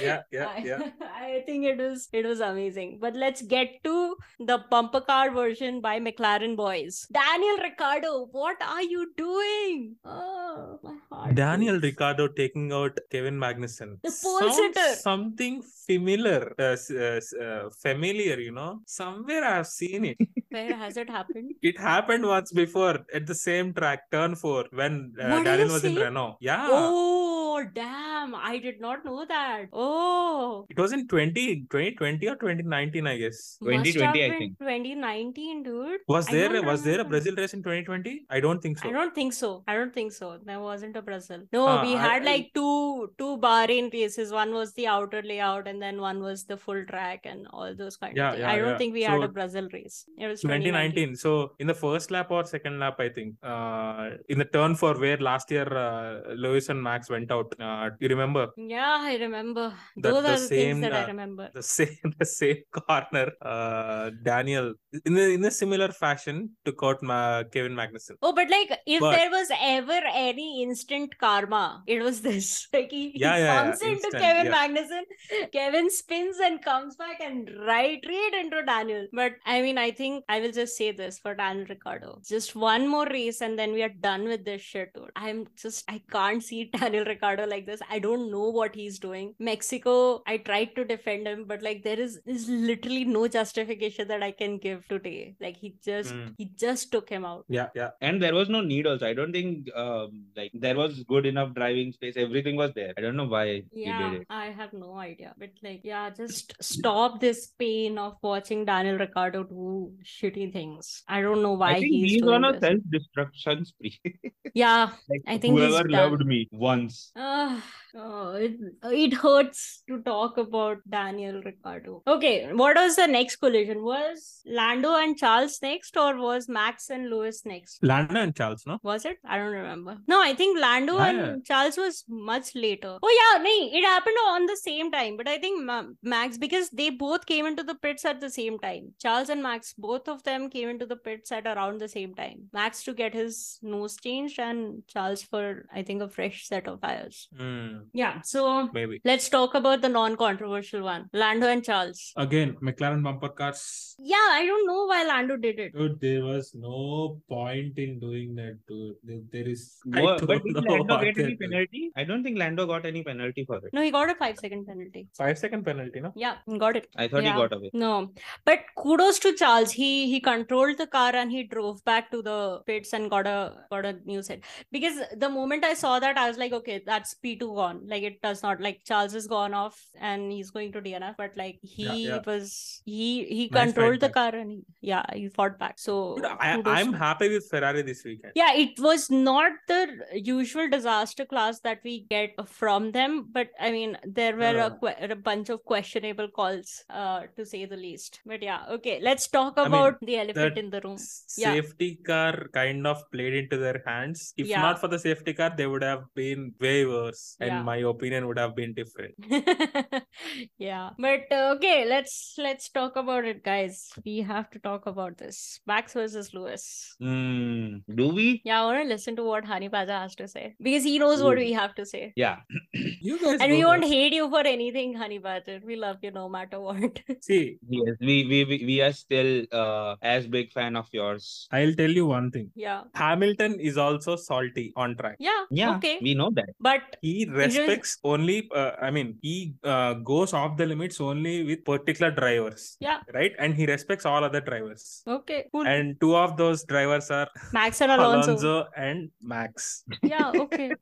Yeah, yeah, I, yeah. I think it was it was amazing. But let's get to the bumper car version by McLaren boys. Daniel Ricciardo, what are you doing? Oh, my heart. Daniel breaks. Ricciardo taking out Kevin Magnussen. The pole sitter. Something familiar, uh, uh, uh, familiar, you know. Somewhere I've seen it. Where has it happened? It happened once before at the same track, turn four, when uh, What Daniel was in? Renault. Yeah. Oh, damn. I did not know that. Oh. It was in 20, 2020 or 2019, I guess. Must have 2020, I think. 2019, dude. Was there was there a. Brazil race in 2020? I don't think so. I don't think so. I don't think so. There wasn't a Brazil. No, Ah, we I- had like two two Bahrain races. One was the outer layout, and then one was the full track and all those kind Yeah, of things. yeah, I don't yeah. think we had a Brazil race. It was 2019. So in the first lap or second lap, I think, uh, in the turn for where last year uh, Lewis and Max went out. Uh, you remember Yeah, I remember. The- Those the are the things same, that I uh, remember. the same the same corner? Uh, Daniel in a, in a similar fashion to out Ma- Kevin Magnussen. Oh, but like if But- there was ever any instant karma, it was this. Like he, he Yeah, yeah, yeah, into instant, Kevin yeah. Magnussen, Kevin spins and comes back and right right into Daniel. But I mean, I think I will just say this for Daniel Ricciardo. Just one more race and then we are done with this shit, dude. I'm just I can't see Daniel Ricciardo like this. I don't know what he's doing. Mexico, I tried to defend him, but like there is is literally no justification that I can give today. Like he just Mm. he just took him out. Yeah, yeah. And there was no need also. I don't think um, like there was good enough driving space. Everything was there. I don't know why he Yeah, did it. I have no idea. But like, yeah, just stop this pain of watching Daniel Ricciardo do shitty things. I don't know why he's, he's on a self-destruction spree. Yeah, like I think whoever loved me once. Ah, oh, it, it hurts to talk about Daniel Ricciardo. Okay, what was the next collision? Was Lando and Charles next, or was Max and Lewis next? Lando and Charles, no? Was it? I don't remember. No, I think Lando Yeah, and. Charles was much later. Oh yeah, no, it happened on the same time. But I think Ma- Max because they both came into the pits at the same time. Charles and Max, both of them came into the pits at around the same time. Max to get his nose changed, and Charles for I think a fresh set of tires. Mm, Yeah. So maybe. let's talk about the non-controversial one, Lando and Charles. Again, McLaren bumper cars. Yeah, I don't know why Lando did it. Dude, there was no point in doing that, dude. There, there is. I don't but did Lando get any penalty? I don't think Lando got any penalty for it. No, he got a five-second penalty. Five second penalty, no? Yeah, he got it. I thought Yeah. he got away. No, but kudos to Charles. He he controlled the car and he drove back to the pits and got a got a new set. Because the moment I saw that, I was like, okay, that's P two gone. Like it does not like Charles is gone off and he's going to DNF. But like he Yeah, yeah. was he he Nice controlled the fight car and he, yeah he fought back. So Dude, I, I'm happy with Ferrari this weekend. yeah, it was not the usual disaster class that we get from them, but I mean, there were a, No. que- a bunch of questionable calls, uh, to say the least. But yeah, okay, let's talk I mean, about the elephant in the room. Yeah. Safety car kind of played into their hands. If Yeah. not for the safety car, they would have been way worse, and Yeah. my opinion would have been different. yeah, but uh, okay, let's let's talk about it, guys. We have to talk about this Max versus Lewis. Hmm. Do we? Yeah, I want to listen to what Honey Badger has to say because he knows what we have to say. Yeah. You guys, And go we won't first. hate you for anything, Honey Badger. We love you no matter what. See, Yes. We we we, we are still uh as big fan of yours. I'll tell you one thing. yeah. Hamilton is also salty on track. Yeah. Yeah. Okay. We know that. But He respects only. Uh, I mean, he uh, goes off the limits only with particular drivers. Yeah. Right, and he respects all other drivers. okay, cool. And two of those drivers are Max and Alonso. Alonso and Max. Yeah. Okay.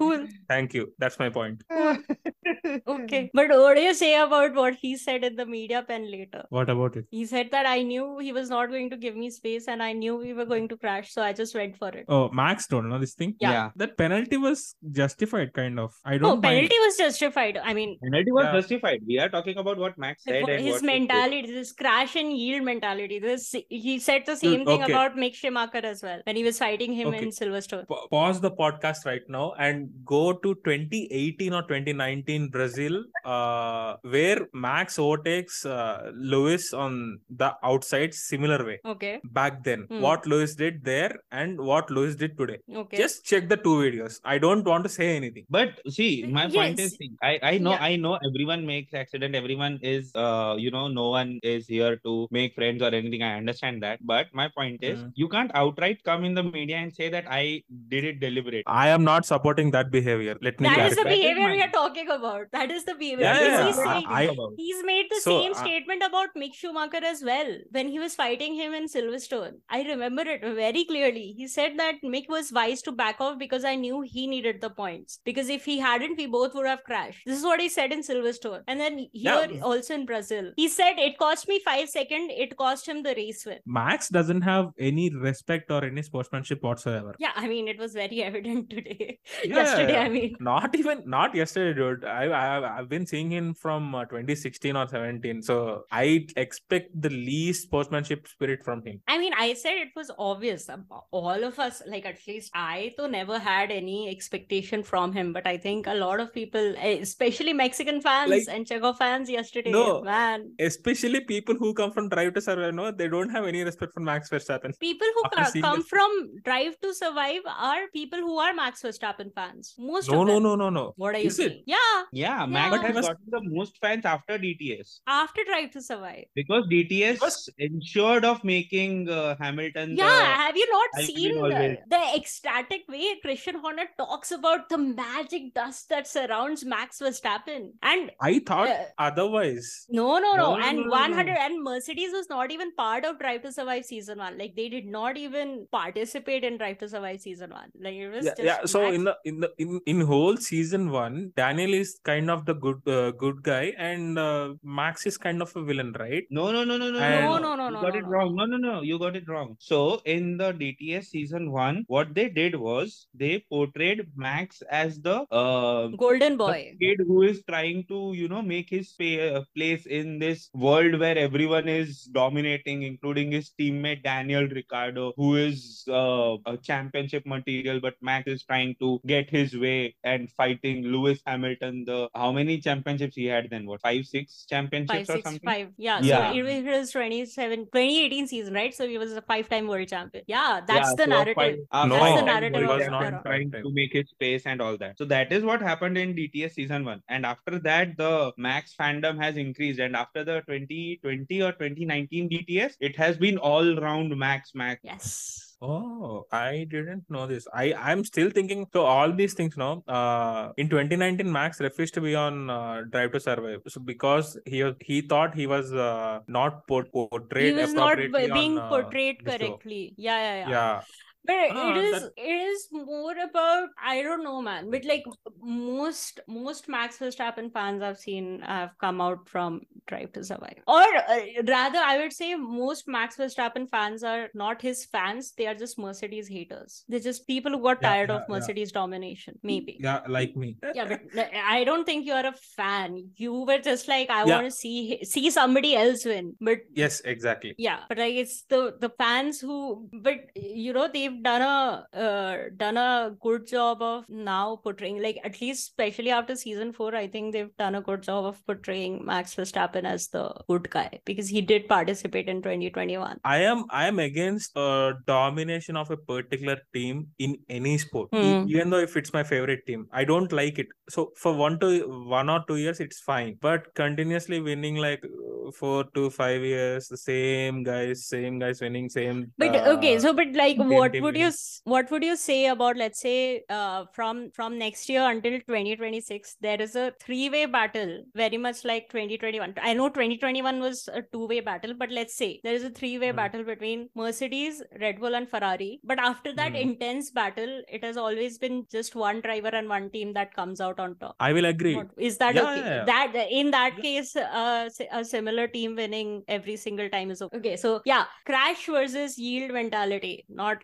cool. Thank you. That's my point. Okay. But what do you say about what he said in the media pen later? What about it? He said that I knew he was not going to give me space and I knew we were going to crash, so I just went for it. Oh, Max don't know this thing. Yeah. That penalty was justified, kind of. I No, don't mind. penalty was justified. I mean, Penalty was Yeah. justified. We are talking about what Max said his what mentality, this crash and yield mentality. This he said the same thing okay. about Mick Schumacher as well when he was fighting him Okay. in Silverstone. Pa- pause the podcast right now and go to 2018 or 2019 Brazil, uh, where Max overtakes uh, Lewis on the outside similar way. Okay. Back then, Hmm. what Lewis did there and what Lewis did today. Okay. Just check the two videos. I don't want to say anything. But see, my point is, see, I I know Yeah. I know everyone makes accident. Everyone is uh you know no one is here to make friends or anything. I understand that. But my point is, Mm. you can't outright come in the media and say that I did it deliberately. I am not supporting that behavior. Let me That is clarify. the behavior we are talking about. That is the behavior. Yeah, yeah, he's, I- saying- I- he's made the So, same uh, statement about Mick Schumacher as well when he was fighting him in Silverstone. I remember it very clearly. He said that Mick was wise to back off because I knew he needed the points. Because if he hadn't, we both would have crashed. This is what he said in Silverstone. And then here Yeah. also in Brazil. He said it cost me five seconds, it cost him the race win. Max doesn't have any respect or any sportsmanship whatsoever. Yeah, I mean it was very evident today. Yeah. Yesterday, I mean. Not even not yesterday, dude. I, I I've been seeing him from uh, 2016 or 17, so I expect the least sportsmanship spirit from him. I mean, I said it was obvious. All of us, like at least I, though, never had any expectation from him. But I think a lot of people, eh, especially Mexican fans Like- and Checo fans, yesterday, No. man, Especially people who come from Drive to Survive, no, they don't have any respect for Max Verstappen. people who After come the- from Drive to Survive are people who are Max Verstappen fans. Most No, of no, them. no, no, no. What are you it? saying? Yeah, Yeah, Max But has he was- gotten the most fans after DTS after Drive to Survive. because DTS Because- ensured of making uh, Hamilton. Yeah, the- have you not I seen the, the ecstatic way Christian Horner talks about the magic dust that surrounds Max Verstappen. And I thought uh, otherwise. no, no, no. No, no, and no, no, 100 no. and Mercedes was not even part of Drive to Survive season one. Like they did not even participate in Drive to Survive season one. Like it was Yeah, just yeah. So Max- in the in the in, in whole season one, Daniel is kind of the good uh, good guy, and uh, Max is kind of a villain, right? No, no, no, no, no, And- No, no, no, You no, got no, it no. wrong. No, no, no. You got it wrong. So in the DTS season one, what they did was they portrayed Max as the uh Golden Boy. kid who is trying to you know make his pa- uh, place in this world where everyone is dominating including his teammate daniel Ricciardo, who is uh, a championship material but max is trying to get his way and fighting lewis hamilton the how many championships he had then what five six championships Five, or six, something five. Yeah. Yeah. So it was 27, 2018 season, right? So he was a five-time world champion. Yeah, that's Yeah, the so narrative. five- a No, five-time narrative world he was not trying to make his space and all that. So that is what happened in DTS season one. And after that, the Max fandom has increased. And after the 2020 or 2019 DTS, it has been all round Max Max. Yes. Oh, I didn't know this. I I'm still thinking. So all these things now. Uh, in 2019, Max refused to be on uh, Drive to Survive. So because he was he thought he was uh, not por- portrayed He was not b- being on, uh, portrayed the correctly. Yeah, yeah, yeah. Yeah. But Ah, it is that- it is more about I don't know, man. But like most most Max Verstappen fans I've seen have come out from Drive to Survive, or uh, rather, I would say most Max Verstappen fans are not his fans. They are just Mercedes haters. They're just people who got Yeah, tired yeah, of yeah. Mercedes domination. Maybe. Yeah, like me. Yeah, but n- I don't think you're a fan. You were just like, I Yeah. want to see see somebody else win. But Yes, exactly. yeah but like it's the the fans who but you know they've done a uh, done a good job of now portraying like at least especially after season 4 i think they've done a good job of portraying max verstappen as the good guy because he did participate in 2021 I am I am against uh, domination of a particular team in any sport, Hmm. even though if it's my favorite team, I don't like it. So for one to one or two years, it's fine, but continuously winning like four to five years, the same guys, same guys winning, same. but okay uh, so but like what would you what would you say about let's say uh from from next year until 2026 there is a three way battle very much like 2021 i know 2021 was a two way battle but let's say there is a three way Hmm. battle between mercedes red bull and ferrari but after that Hmm. intense battle it has always been just one driver and one team that comes out on top I will agree. what- Is that Yeah, okay? yeah, yeah. That in that case, uh, a similar team winning every single time is okay. Okay, so yeah, crash versus yield mentality. Not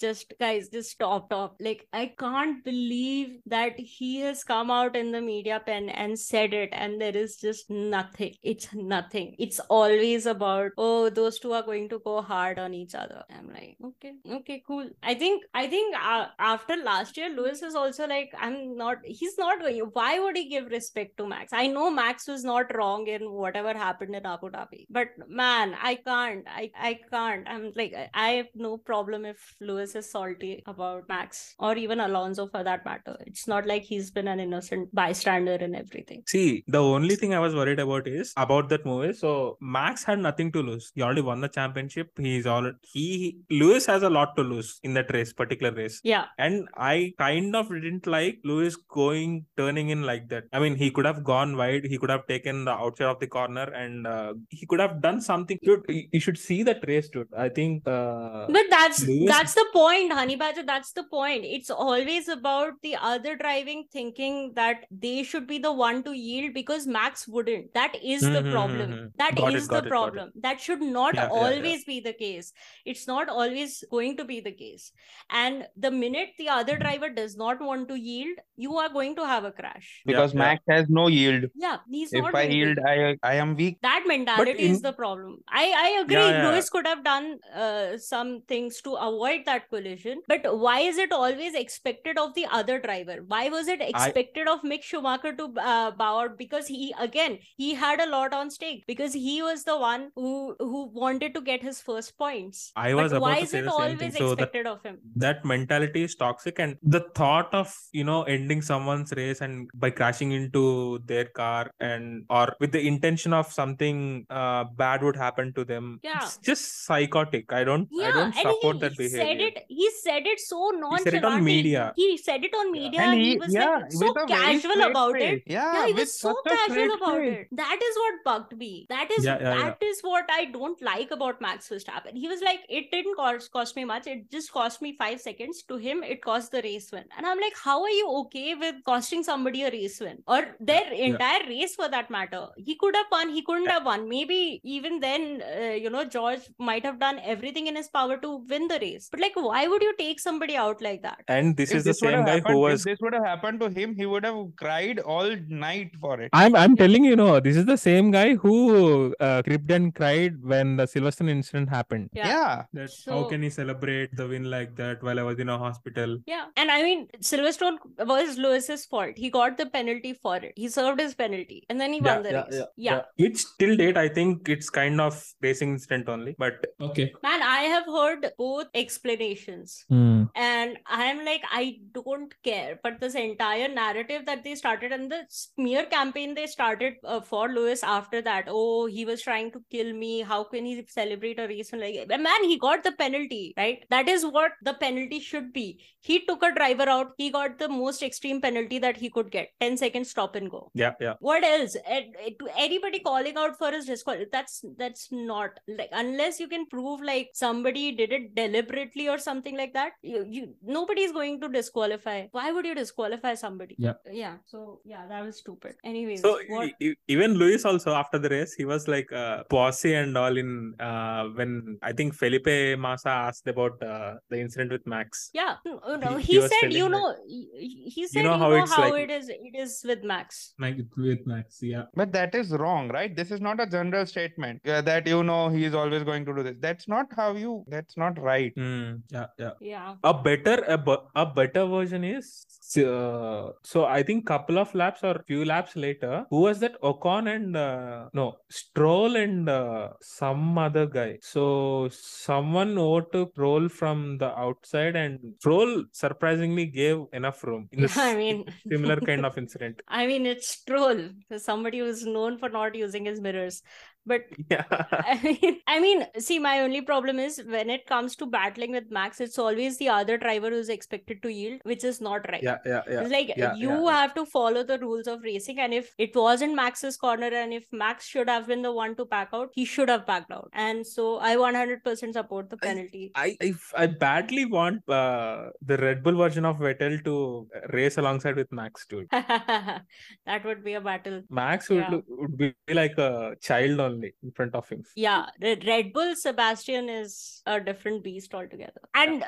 just guys, just stop, stop. Like I can't believe that he has come out in the media pen and said it, and there is just nothing. It's nothing. It's always about oh, those two are going to go hard on each other. I'm like, okay, okay, cool. I think I think uh, after last year, Lewis is also like, I'm not. He's not going. Why would he give respect to Max? I know Max was not wrong in whatever happened in Abu Dhabi, but man, I can't. I I can't. I'm like, I- I have no problem if Lewis is salty about Max or even Alonso for that matter. It's not like he's been an innocent bystander in everything. See, the only thing I was worried about is about that movie. So Max had nothing to lose. He already won the championship. He's all he Lewis has a lot to lose in that race, particular race. Yeah, And I kind of didn't like Lewis going turning in like that. I mean, he could have gone wide. He could have taken the outside of the corner, and uh, he could have done something. Dude, you should see that race, dude. I think. Uh, But that's Lewis- that's the point, Honey Badger. That's the point. It's always about the other driving thinking that they should be the one to yield because Max wouldn't. That is the Mhm, problem. mhm. That Got it, is got the it, problem. That should not Yeah, yeah, yeah. always be the case. It's not always going to be the case. And the minute the other driver does not want to yield, you are going to have a crash. Because yeah. Max has no yield. Yeah, he's If not I yield, I I am weak. that mentality is the problem i i agree Yeah, yeah. lewis could have done uh, some things to avoid that collision but why is it always expected of the other driver why was it expected of mick schumacher to uh, bow out because he again he had a lot on stake because he was the one who who wanted to get his first points I was but about why to is say it the same thing. always So that expected of him that mentality is toxic and the thought of you know ending someone's race and by crashing into their car and or with the intention of something uh, bad would happen to them. Yeah. It's just psychotic. I don't I Yeah, don't and support that behavior. Said it. He said it so He said it on nonchalantly. media. He said it on media. And he, he, was yeah, like so with a very casual about face. it. Yeah, Yeah, he was so casual about face. it. That is what bugged me. That is Yeah, yeah, yeah. that is what I don't like about Max Verstappen. He was like, it didn't cost cost me much. It just cost me five seconds. To him, it cost the race win. And I'm like, how are you okay with costing somebody a race win or their entire race for that matter? He could have won. He couldn't have won. Maybe even then, uh, you know, George might have done everything in his power to win the race. But like, why would you take somebody out like that? And this If is the this would same guy happened, who if was this would have happened to him, he would have cried all night for it. I'm I'm telling you, no, this is the same guy who uh, cribbed and cried when the Silverstone incident happened. Yeah. Yeah. That how how can can he celebrate the win like that while I was in a hospital? Yeah. And I mean, Silverstone was Lewis's fault. He got the penalty for it. He served his penalty and then he won the race. Yeah. Which till date I think it's kind of racing incident only, but okay. Man, I have heard both explanations. Hmm. And I'm like, I don't care. But this entire narrative that they started and the smear campaign they started uh, for Lewis after that. Oh, he was trying to kill me. How can he celebrate a race? And like, man, he got the penalty, right? That is what the penalty should be. He took a driver out. He got the most extreme penalty that he could get 10 seconds stop and go. Yeah, yeah. What else? And to anybody calling out for his disqual, that's that's not like unless you can prove like somebody did it deliberately or something like that. You, you nobody's going to disqualify. Why would you disqualify somebody? Yeah. yeah. So yeah, that was stupid. Anyways, So what? e- even Lewis also after the race, he was like uh, bossy and all in uh, when I think Felipe Massa asked about uh, the incident with Max. Yeah, no, no, He- he, he said, you telling that- know, he, he said, you know know how how, it's like- it is. It is with Max. Like with Max, yeah. But that is wrong, right? This is not a general statement uh, that you know he is always going to do this. That's not how you. That's not right. Mm, yeah, yeah. Yeah. A better a, a better version is uh, so I think couple of laps or few laps later, who was that? Ocon and uh, no Stroll and uh, some other guy. So someone overtook Stroll from the outside, and Stroll surprisingly gave enough room. In this I mean, similar kind of incident. I mean, it's Stroll, Somebody who's known for not using his mirrors. But Yeah. I mean, I mean, see, my only problem is when it comes to battling with Max, it's always the other driver who's expected to yield, which is not right. Yeah, yeah, yeah. It's like yeah, you yeah. have to follow the rules of racing, and if it wasn't Max's corner, and if Max should have been the one to pack out, he should have packed out. And so I 100% support the penalty. I, I I badly want uh, the Red Bull version of Vettel to race alongside with Max, dude. that would be a battle. Max would would be like a child only in front of him. Yeah, Red Bull Sebastian is a different beast altogether. And uh,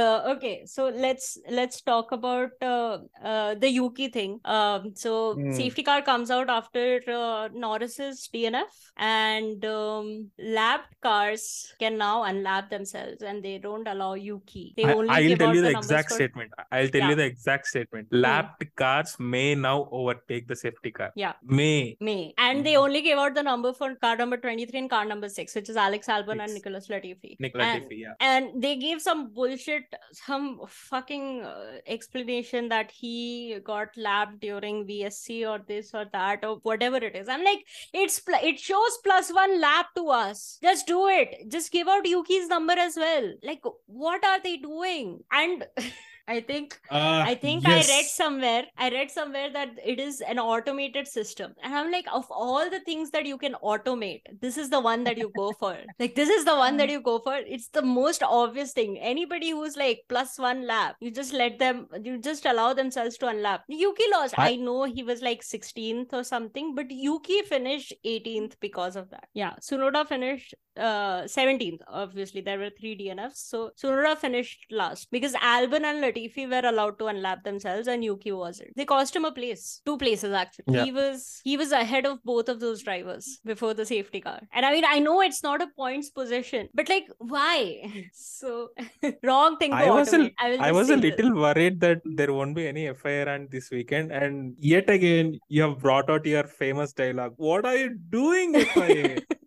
uh, okay, so let's let's talk about uh, uh, the Yuki thing. Um, so Hmm. safety car comes out after uh, Norris's DNF, and um, lapped cars can now unlap themselves, and they don't allow Yuki. They I, only I'll tell you the numbers exact for- statement. I'll tell Yeah. you the exact statement. Lapped cars may now overtake the safety car. Yeah. May. May. And they Mhm. only gave out the number for car number 23 and car number 6, which is Alex Albon and. Nicholas Latifi. Nicola And- Tiffy, yeah. and they gave some bullshit some fucking uh, explanation that he got lapped during vsc or this or that or whatever it is i'm like it's pl- it shows plus one lap to us just do it just give out yuki's number as well like what are they doing and i think Uh, I think I read somewhere, I read somewhere that it is an automated system. And I'm like, of all the things that you can automate, this is the one that you go for. Like, this is the one that you go for. It's the most obvious thing. Anybody who's like plus one lap, you just let them, you just allow themselves to unlap. Yuki lost. I, I- know he was like 16th or something, but Yuki finished 18th because of that. Yeah. Tsunoda finished uh 17th. Obviously, there were three DNFs. So Tsunoda finished last because Albon and Latifi were allowed to unlap themselves and Yuki wasn't. They cost him a place. Two places actually. Yeah. He was he was ahead of both of those drivers before the safety car. And I mean I know it's not a points position, but like why? so wrong thing I was a. I, I was a say this. little worried that there won't be any FIR on this weekend, and yet again you have brought out your famous dialogue. What are you doing, FIA?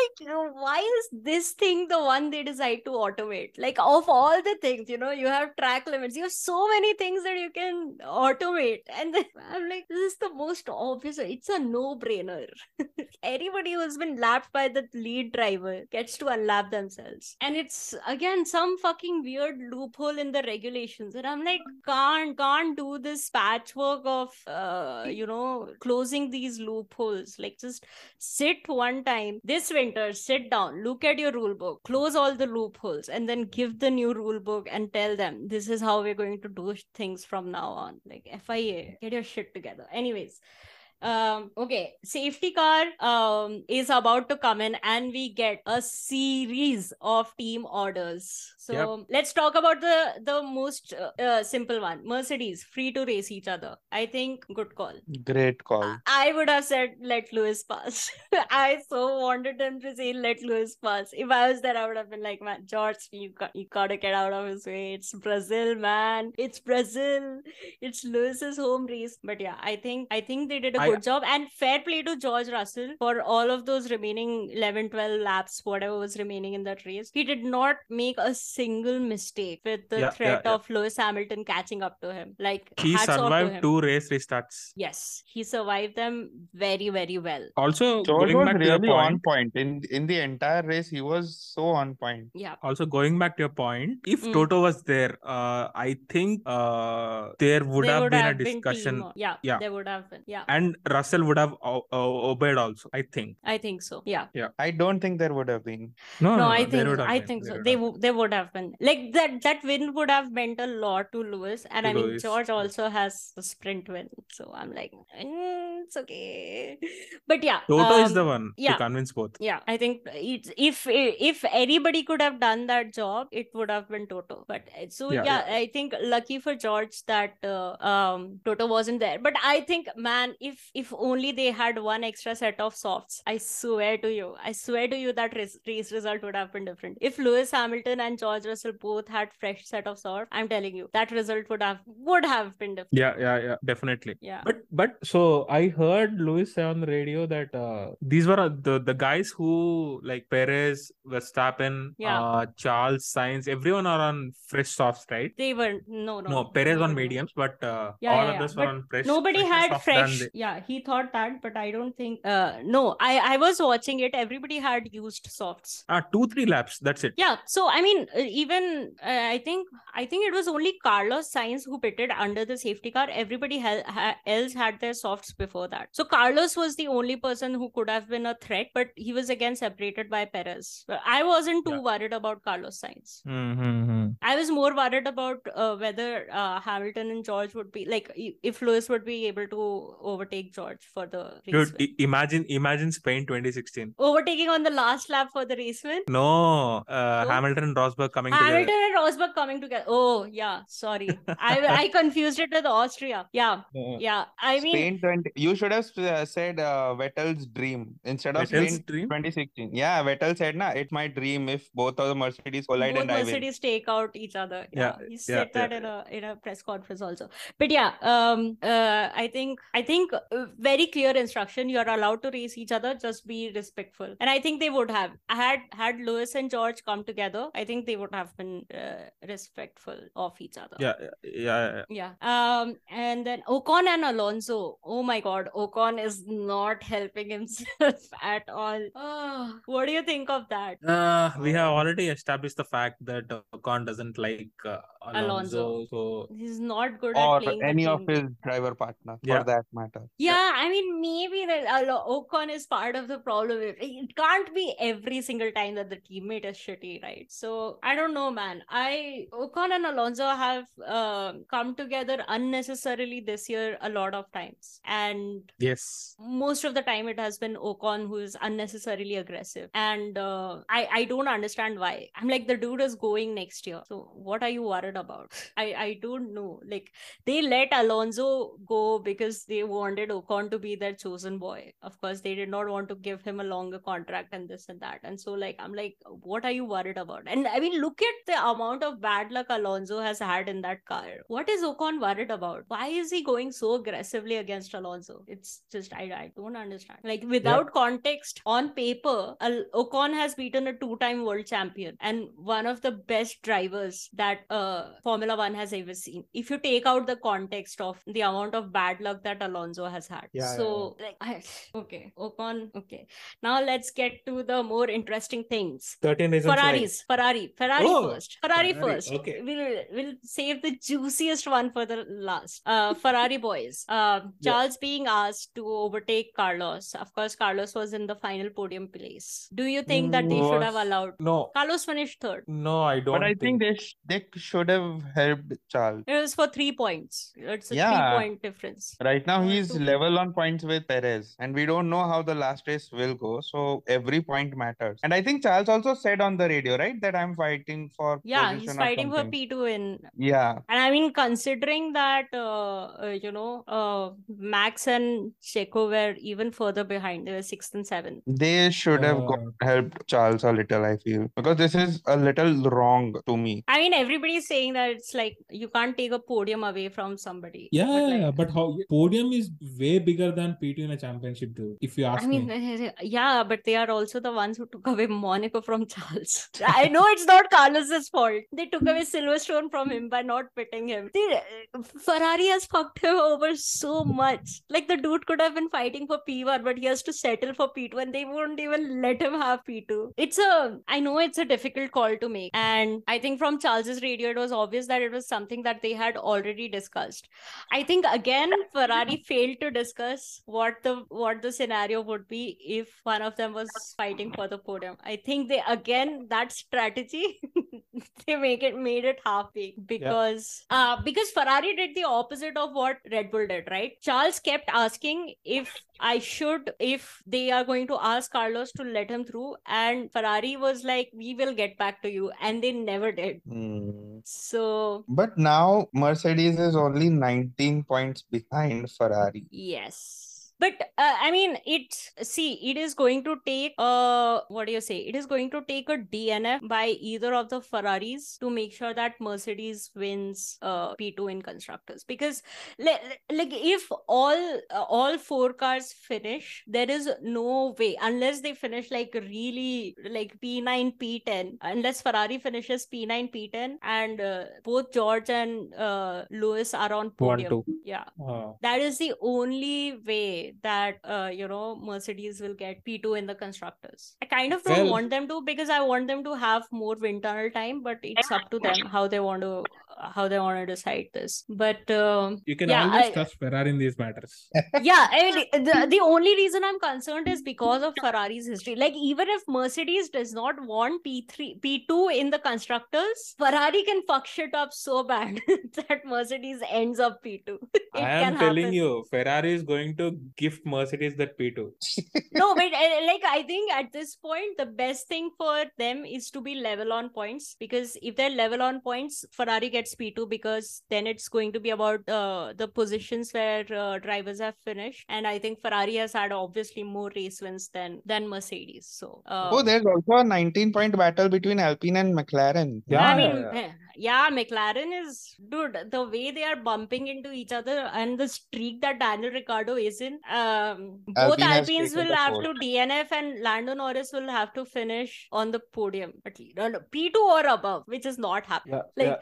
like why is this thing the one they decide to automate? Like of all the things, you know, you have track limits, you have so many things that you can automate. And then I'm like, this is the most obvious. It's a no-brainer. Anybody who's been lapped by the lead driver gets to unlap themselves. And it's again some fucking weird loophole in the regulations. And I'm like, can't can't do this patchwork of uh, you know, closing these loopholes. Like just sit one time this winter, sit down, look at your rule book, close all the loopholes, and then give the new rule book and tell them this is how we're going to do things from now on. Like FIA, get your shit together. Anyways, um okay safety car um is about to come in and we get a series of team orders so Yep. let's talk about the the most uh, uh, simple one mercedes free to race each other i think good call Great call. I would have said let Lewis pass. I so wanted him to say let Lewis pass. If I was there, I would have been like, man, George, you got you gotta get out of his way. It's Brazil, man. It's Brazil. It's Lewis's home race. But yeah, I think I think they did a I- good job. And fair play to George Russell for all of those remaining 11, 12 laps, whatever was remaining in that race. He did not make a single mistake with the Yeah, yeah, threat yeah. of Lewis Hamilton catching up to him. Like He hats off to survived him. two race restarts. Yes, he survived them very, very well. Also, George going was back to your really on point, point. In in the entire race, he was so on point. Yeah. also going back to your point, if Mm. Toto was there, uh, I think uh, there would There have would been a have been discussion, team- yeah, Yeah. there would have been. Yeah, and Russell would have o- o- obeyed also. I think. I think so. Yeah. Yeah. I don't think there would have been. No, No, no, I think I been, think so. They have w- they would have been like that. That win would have meant a lot to Lewis, and To I mean Lewis, George also has a sprint win, so I'm like, "Mm, it's okay. But yeah, Toto is um, the one yeah. to convince both. Yeah, I think it's if if anybody could have done that job, it would have been Toto. But uh, so Yeah, yeah, I think lucky for George that uh, um Toto wasn't there. But I think man, if if only they had one extra set of softs, I swear to you, I swear to you that race, race result would have been different. If Lewis Hamilton and George Russell both had fresh set of softs, I'm telling you that result would have would have been different. Yeah, yeah, yeah, definitely. Yeah. But but so I heard Lewis say on the radio that uh, these were uh, the the guys who like Perez, Verstappen, Yeah. uh, Charles, Sainz, everyone are on fresh softs, right? They were no no No, Perez on mediums, but uh, Yeah, all yeah, others yeah. were But on fresh. nobody fresher had fresh they- yeah he thought that but i don't think uh no i i was watching it everybody had used softs Ah, two three laps. That's it. yeah so i mean uh, even uh, i think i think it was only carlos sainz who pitted under the safety car everybody hel- ha- else had their softs before that so carlos was the only person who could have been a threat but he was again separated by perez i wasn't too Yeah. worried about carlos sainz Mm-hmm. I was more worried about uh, whether uh, Hamilton and George would be like if Lewis would be able to overtake George for the race Dude, win. i- imagine imagine Spain 2016. Overtaking on the last lap for the race win. No, uh, So? Hamilton and Rosberg coming Hamilton together. and Rosberg coming together. Oh yeah, sorry, I I confused it with Austria. Yeah, yeah. I mean, Spain 20. You should have uh, said uh, Vettel's dream instead of Vettel's Spain dream. 2016. Yeah, Vettel said, "Na, it's my dream if both of the Mercedes collide both and I win." Mercedes take out each other. Yeah, Yeah, he said yeah, that in a in a press conference also. But yeah, um, uh, I think I think very clear instruction. You're allowed to race each other. Just be respectful. And I think they would have had had Lewis and George come together. I think they would have been uh, respectful of each other. Yeah, yeah, yeah. Yeah. Um, and then Ocon and Alonso. Oh my God, Ocon is not helping himself at all. Oh, what do you think of that? Uh, we have already established the fact that Ocon doesn't like uh, Alonso, Alonso. so He's not good or at playing the any of his driver partner Yeah. for that matter. Yeah, I mean, maybe that Alo- Ocon is part of the problem. It it can't be every single time that the teammate is shitty, right? So I don't know, man. I Ocon and Alonso have uh, come together unnecessarily this year a lot of times, and yes. most of the time it has been Ocon who is unnecessarily aggressive, and uh, I I don't understand why. I'm like the dude is going next year, so what are you worried about? I I don't know. Like they let Alonso go because they wanted Ocon to be their chosen boy. Of course, they did not want to give him a longer contract and this and that. And so, like, I'm like, what are you worried about? And I mean, look at the amount of bad luck Alonso has had in that car. What is Ocon worried about? Why is he going so aggressively against Alonso? It's just, I, I don't understand. Like, without yeah. context, on paper, Al- Ocon has beaten a two time world champion and one of the best drivers that uh, Formula One has ever seen. If you take out the context of the amount of bad luck that Alonso has had. Yeah, so, yeah, yeah. like, I, okay, Ocon, okay. Now let's get to the more interesting things. 13 reasons Ferraris, why. Ferrari, Ferrari oh, first. Ferrari, Ferrari, first. Okay. We'll we'll save the juiciest one for the last. Uh, Ferrari boys. Uh, Charles yeah. being asked to overtake Carlos. Of course, Carlos was in the final podium place. Do you think that they was... should have allowed? No. Carlos finished third. No, I don't. But I think, think they sh- they should have helped Charles. It was for three points. It's a Yeah. three point difference. Right now he's two- level on points with Perez, and we don't know how the last race will go. So every point matters. And I think Charles also said on the radio, right, that I'm fighting for Yeah, he's fighting for. P2 in Yeah, And I mean, considering that, uh, uh, you know, uh, Max and Checo were even further behind, they were sixth and seventh. they should have got helped Charles a little. I feel because this is a little wrong to me. I mean, everybody's saying that it's like you can't take a podium away from somebody. Yeah, But, like, yeah, but how podium is way bigger than P2 in a championship, dude. If you ask I mean, me. yeah, but they are also the ones who took away Monaco from Charles. I know it's not Carlos's fault. They took away Silverstone from him by not pitting him. They, Ferrari has fucked him over so much. Like the dude could have been fighting for P1, but he has to settle for P2, and they won't even let him have P2. It's a, I know it's a difficult call to make, and I think from Charles's radio, it was obvious that it was something that they had already discussed. I think again, Ferrari failed to discuss what the what the scenario would be if one of them was fighting for the podium. I think they again that strategy they make it made it half baked because uh because Ferrari did the opposite of what Red Bull did, right? Charles kept asking if I should if they are going to ask Carlos to let him through, and Ferrari was like, "We will get back to you," and they never did. Hmm. So But now Mercedes is only 19 points behind Ferrari. Yes. But uh, I mean, it see, it is going to take uh, what do you say? It is going to take a DNF by either of the Ferraris to make sure that Mercedes wins uh P2 in constructors. Because like, like if all uh, all four cars finish, there is no way unless they finish like really like P9, P10. Unless Ferrari finishes P9, P10, and uh, both George and uh, Lewis are on One, podium. two. Yeah that is the only way that uh, you know mercedes will get p2 in the constructors. I kind of don't Well- want them to because i want them to have more wind tunnel time but it's up to them how they want to how they want to decide this but um, You can yeah, always I- trust Ferrari in these matters. yeah I mean, the, the only reason i'm concerned is because of ferrari's history like even if mercedes does not want p3 p2 in the constructors ferrari can fuck shit up so bad that mercedes ends up p2 it I am telling happen. you, Ferrari is going to gift Mercedes that P2. no but uh, like i think at this point the best thing for them is to be level on points because if they're level on points ferrari gets p2 because then it's going to be about uh, the positions where uh, drivers have finished and i think ferrari has had obviously more race wins than than mercedes so uh, Oh, there's also a 19 point battle between Alpine and McLaren. Yeah, I mean, yeah, eh, yeah, McLaren is dude. The way they are bumping into each other and the streak that Daniel Ricciardo is in, um, both Alpine Alpines will have pole. to DNF and Lando Norris will have to finish on the podium at least no, no, P2 or above, which is not happening. Yeah, Like,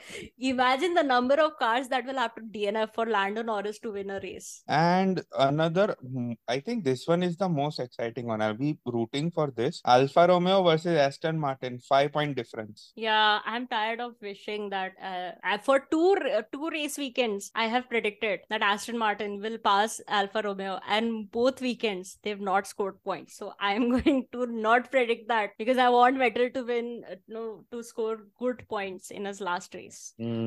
imagine the number of cars that will have to DNF for Lando Norris to win a race. And another, mm, I think this one is the most exciting one. I'll be rooting for this. Alfa Romeo versus Aston Martin, five point difference. Yeah, I'm tired of wishing that uh, for two two race weekends, I have predicted that Aston Martin will pass Alfa Romeo, and both weekends they've not scored points. So I'm going to not predict that because I want Vettel to win, uh, no, to score good points in his last race. Mm.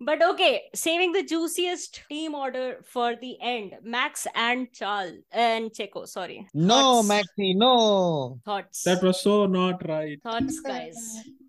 But okay, saving the juiciest team order for the end: Max and Charles and Checo. Sorry, No, Thoughts? Maxi, no. thoughts. That was so not right. thoughts, guys.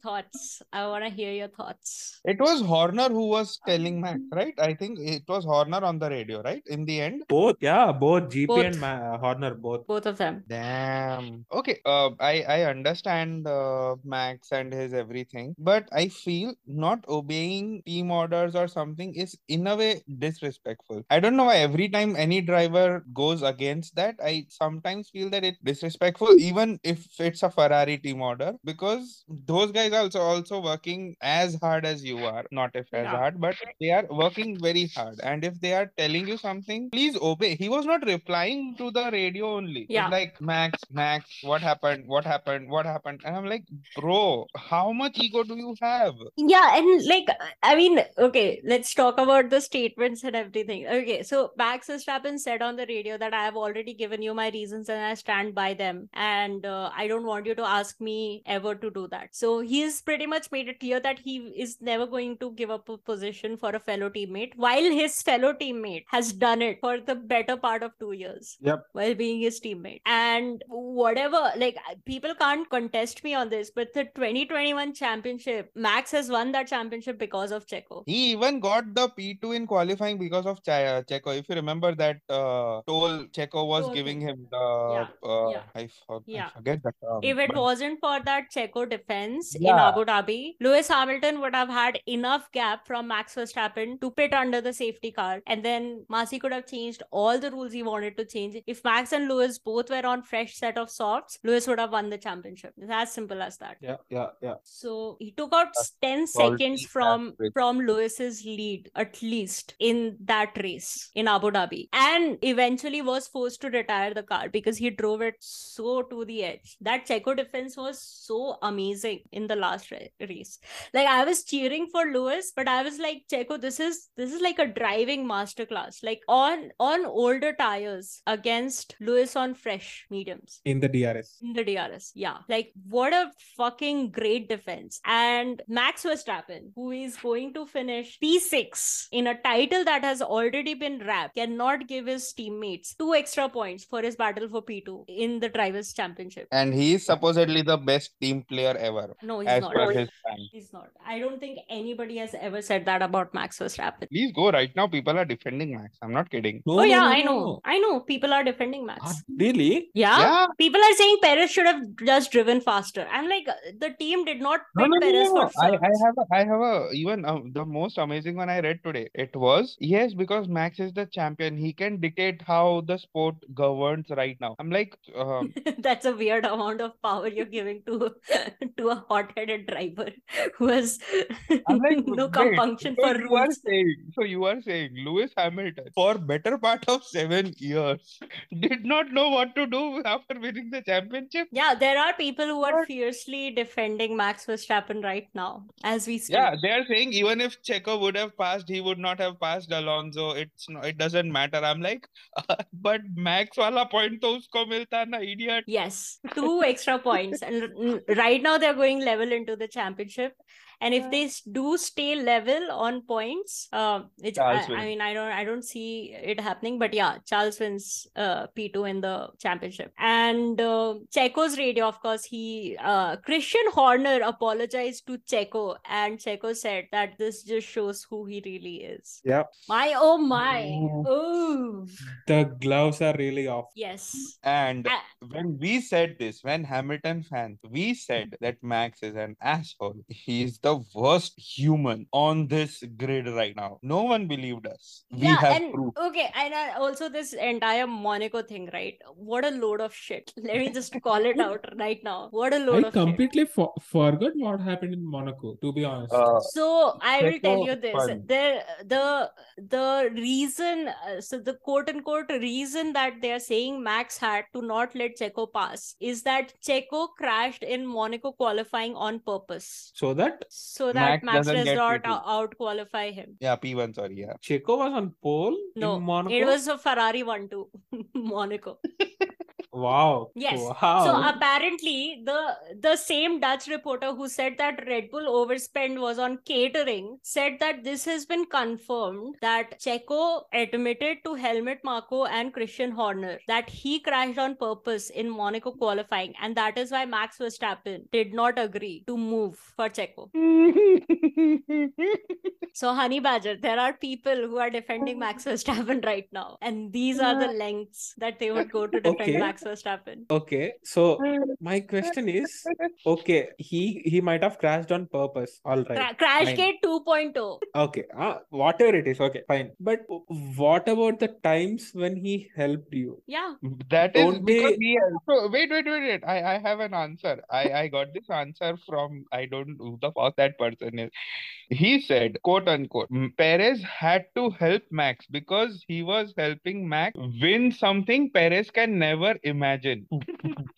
Thoughts. I want to hear your thoughts. It was Horner who was telling Max, right? I think it was Horner on the radio, right? In the end. Both, yeah, both GP Both. and Ma- Horner, both. Both of them. Damn. Okay. Uh, I I understand uh, Max and his everything, but I feel not obeying team orders or something is in a way disrespectful. I don't know why every time any driver goes against that, I sometimes feel that it's disrespectful, even if it's a Ferrari team order, because those guys are also also working as hard as you are. Not if as Yeah. hard, but they are working very hard. And if they are telling you something, please obey. He was not replying to the radio only. Yeah. like Max, Max, what happened? What happened? What happened? And I'm like, bro, how much ego do you have? Yeah, and like I mean, okay, let's talk about the statements and everything. Okay, so Max Verstappen said on the radio that I have already given you my reasons and I stand by them, and uh, I don't want you to ask me ever to do that. So he's pretty much made it clear that he is never going to give up a position for a fellow teammate, while his fellow teammate has done it for the better part of two years. Yep. While being his teammate, and whatever, like people can't contest me on this, but the 2021 championship, Max has won that championship because of Checo. He even got the P2 in qualifying because of Ch- uh, Checo. If you remember that uh, toll Checo was Toll giving him the Yeah, uh, yeah. I, for- I forget the term. If it but- wasn't for that Checo defense in Abu Dhabi, Lewis Hamilton would have had enough gap from Max Verstappen to pit under the safety car. And then Masi could have changed all the rules he wanted to change. If Max and Lewis both were on fresh set of softs, Lewis would have won the championship. It's as simple as that. Yeah, yeah, yeah. So he took out That's 10 seconds from from Lewis's lead at least in that race in Abu Dhabi and eventually was forced to retire the car because he drove it so to the edge. That Checo defense was so amazing in the last ra- race. Like I was cheering for Lewis but I was like Checo this is this is like a driving masterclass like on on older tires against Lewis on fresh mediums in the DRS. in the DRS. Yeah. Like, what a fucking great defense. And Max Verstappen, who is going to finish P6 in a title that has already been wrapped, cannot give his teammates two extra points for his battle for P2 in the Drivers' Championship. and he is supposedly the best team player ever, No, he's as not. per his fans. He's not. I don't think anybody has ever said that about Max Verstappen. Please go right now. People are defending Max. I'm not kidding. No, oh, no, yeah, no, I no. know. I know. People are defending Max. Ah, really? yeah? Yeah. People are saying Perez should have just driven faster. I'm like, uh, the team did not No, pick no, no, Perez no, no. for I, I have a, I have a even uh, the most amazing one I read today. It was yes because Max is the champion. He can dictate how the sport governs right now. I'm like, um, That's a weird amount of power you're giving to to a driver who has like, no compunction so for you are rules. saying, so you are saying Lewis Hamilton for better part of seven years did not know what to do after winning the championship. Yeah, there are people who are fiercely defending Max Verstappen right now as we speak. Yeah, they are saying even if Checo would have passed, he would not have passed Alonso. It's no, it doesn't matter. I'm like, but Max wala point to usko milta na idiot. Yes, two extra points, and right now they're going level into the championship. And if they do stay level on points, uh, which I, I mean, I don't, I don't see it happening. But yeah, Charles wins uh, P two in the championship. And uh, Checo's radio, of course, he uh, Christian Horner apologized to Checo, and Checo said that this just shows who he really is. Yeah. My oh my, Oh. The gloves are really off. yes. And when we said this, when Hamilton fans, we said that Max is an asshole. He is the worst human on this grid right now. No one believed us. We yeah, have and proof. okay, and also this entire Monaco thing, right? What a load of shit. Let me just call it out right now. What a load I of shit. completely for- forgot what happened in Monaco, to be honest. Uh, So I will tell you this: won. the the the reason, uh, so the quote unquote reason that they are saying Max had to not let Checo pass is that Checo crashed in Monaco qualifying on purpose, So that so that Max Max, doesn't does get not P2. out qualify him. yeah, P1, sorry, yeah. Checo was on pole No, in Monaco. it was a Ferrari one two Monaco. Wow. Yes. Wow. So apparently, the the same Dutch reporter who said that Red Bull overspend was on catering said that this has been confirmed that Checo admitted to Helmut Marko and Christian Horner that he crashed on purpose in Monaco qualifying, and that is why Max Verstappen did not agree to move for Checo. So, Honey Badger, there are people who are defending Max Verstappen right now, and these are the lengths that they would go to defend Okay. Max Verstappen. Okay, so my question is, okay, he he might have crashed on purpose. All right. Cra- Crashgate fine. 2.0. Okay, uh, whatever it is, okay, fine. But what about the times when he helped you? Yeah. That is Don't because they- he also wait, wait, wait, wait. I, I have an answer. I, I got this answer from I don't know who the fuck that person is. He said, quote unquote, "M- Perez had to help Max because he was helping Max win something Perez can never imagine.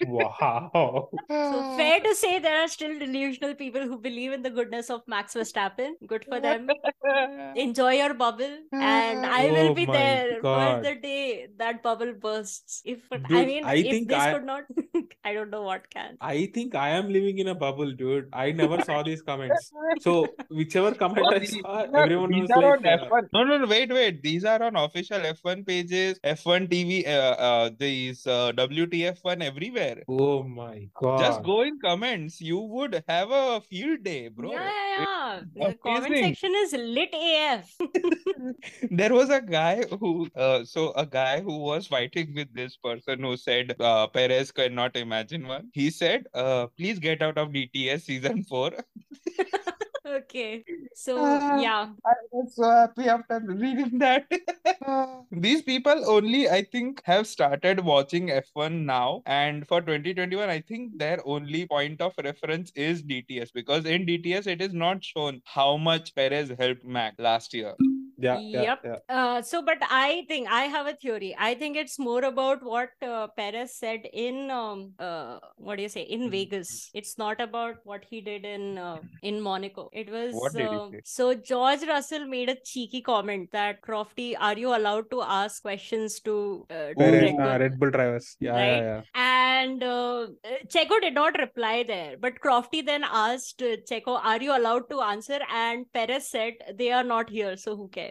Wow. So, fair to say, there are still delusional people who believe in the goodness of Max Verstappen. Good for them. Enjoy your bubble, and I will Oh be there God. for the day that bubble bursts. If I mean, I if think this I- could not, I don't know what can. I think I am living in a bubble, dude. I never saw these comments. So whichever comment I saw, are- everyone these was are like, on uh, F1. No, no, no, wait, wait. These are on official F1 pages, F1 TV, uh, uh, these uh, WTF1 everywhere. "Oh my god. Just go in comments. You would have a field day, bro. Yeah, yeah, yeah. The comment section is lit AF. There was a guy who, uh, so a guy who was fighting with this person who said uh, Perez cannot imagine one. He said, uh, "Please get out of DTS season four." Okay. So, Ah. yeah. I was so happy after reading that. These people only, I think, have started watching F1 now. And for 2021, I think their only point of reference is DTS because in DTS, it is not shown how much Perez helped Mac last year. Yeah, yeah, Yep. yeah. Uh, so, but I think I have a theory. I think it's more about what uh, Perez said in um, uh, what do you say in Hmm. Vegas. It's not about what he did in uh, in Monaco. It was What did he uh, so George Russell made a cheeky comment that Crofty, are you allowed to ask questions to uh, Perez, Red uh, Bull? Red Bull drivers. Yeah, Right? yeah, yeah. And Checo did not reply there, but Crofty then asked Checo, "Are you allowed to answer?" And Perez said, "They are not here, so who cares?"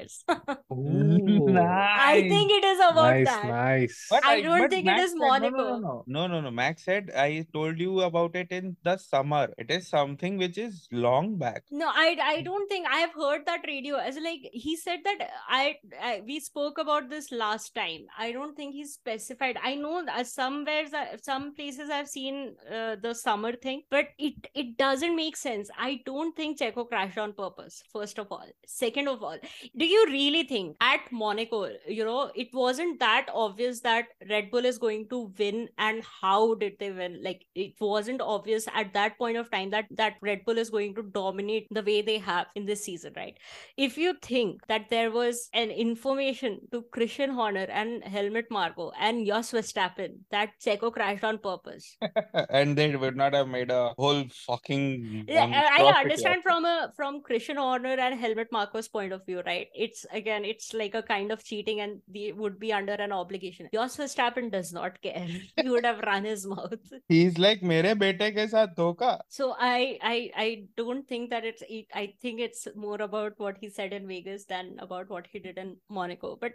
Ooh. I think it is about Nice, that. nice. But I don't but think it Max is said, no, no, no, Monaco. no, no, no, no. Max said, I told you about it in the summer. It is something which is long back. No, I I don't think I have heard that radio. As like he said that I, I we spoke about this last time. I don't think he specified. I know that somewhere some places I've seen uh, the summer thing, but it it doesn't make sense. I don't think Checo crashed on purpose. First of all, second of all, do you really think at Monaco, you know, it wasn't that obvious that Red Bull is going to win, and how did they win? Like it wasn't obvious at that point of time that that Red Bull is going to dominate the way they have in this season, right? If you think that there was an information to Christian Horner and Helmut Marko and Jos Verstappen that Checo crashed on purpose, and they would not have made a whole fucking yeah, I- I understand of from a from Christian Horner and Helmut Marko's point of view, right? it's again it's like a kind of cheating and they would be under an obligation. Jos verstappen does not care. He would have run his mouth. He's like mere bete ke saath dhoka so i i i don't think that it's i think it's more about what he said in vegas than about what he did in monaco. But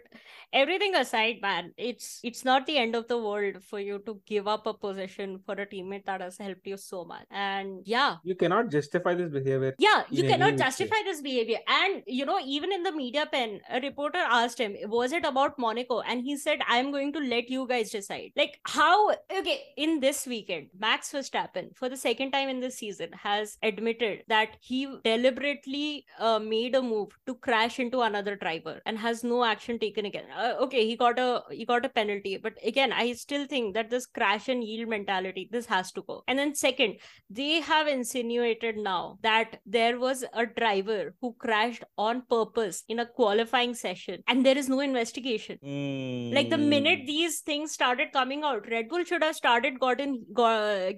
everything aside man it's it's not the end of the world for you to give up a position for a teammate that has helped you so much. And yeah. You cannot justify this behavior yeah you cannot justify this behavior. And you know even in the media pen, a reporter asked him, Was it about Monaco? And he said, I'm going to let you guys decide. Like, how okay, in this weekend, Max Verstappen, for the second time in this season, has admitted that he deliberately uh, made a move to crash into another driver and has no action taken again. Uh, okay, he got a he got a penalty, but again, I still think that this crash and yield mentality, this has to go. And then second, they have insinuated now that there was a driver who crashed on purpose in a qualifying session and there is no investigation. Like the minute Mm. these things started coming out, Red Bull should have started gotten go,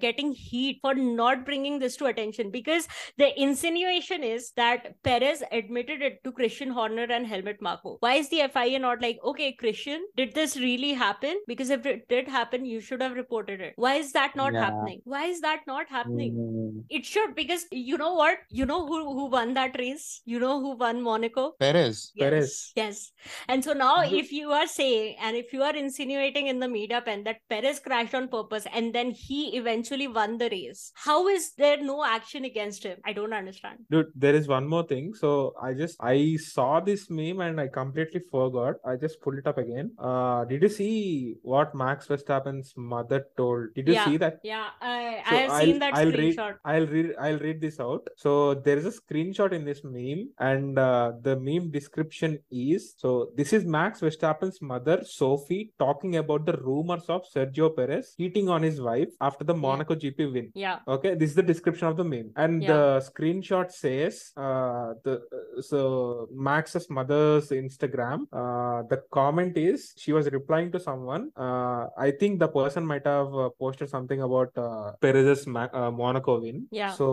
getting heat for not bringing this to attention because the insinuation is that Perez admitted it to Christian Horner and Helmut Marko. Why is the FIA not like, okay, Christian, did this really happen? Because if it did happen, you should have reported it. Why is that not Yeah. happening? Why is that not happening? Mm. It should because you know what? You know who who won that race? You know who won Monaco? Perez. Perez. Yes. And so now, if you are saying and if you are insinuating in the media pen that Perez crashed on purpose and then he eventually won the race, how is there no action against him? I don't understand. Dude, there is one more thing. So I just I saw this meme and I completely forgot. I just pulled it up again. Uh, did you see what Max Verstappen's mother told? Did you Yeah. see that? Yeah, I, So I have I'll- seen that I'll read- screenshot. I'll read I'll read this out. So there is a screenshot in this meme, and uh, the meme description is so this is Max Verstappen's mother Sophie talking about the rumors of Sergio Perez cheating on his wife after the Monaco GP win. Yeah. Okay, this is the description of the meme, and Yeah. the screenshot says uh, the uh, so Max's mother's Instagram. Uh, the comment is she was replying to someone. Uh, I think the person might have uh, posted something about uh, Perez's Ma- uh, Monaco win. Yeah. So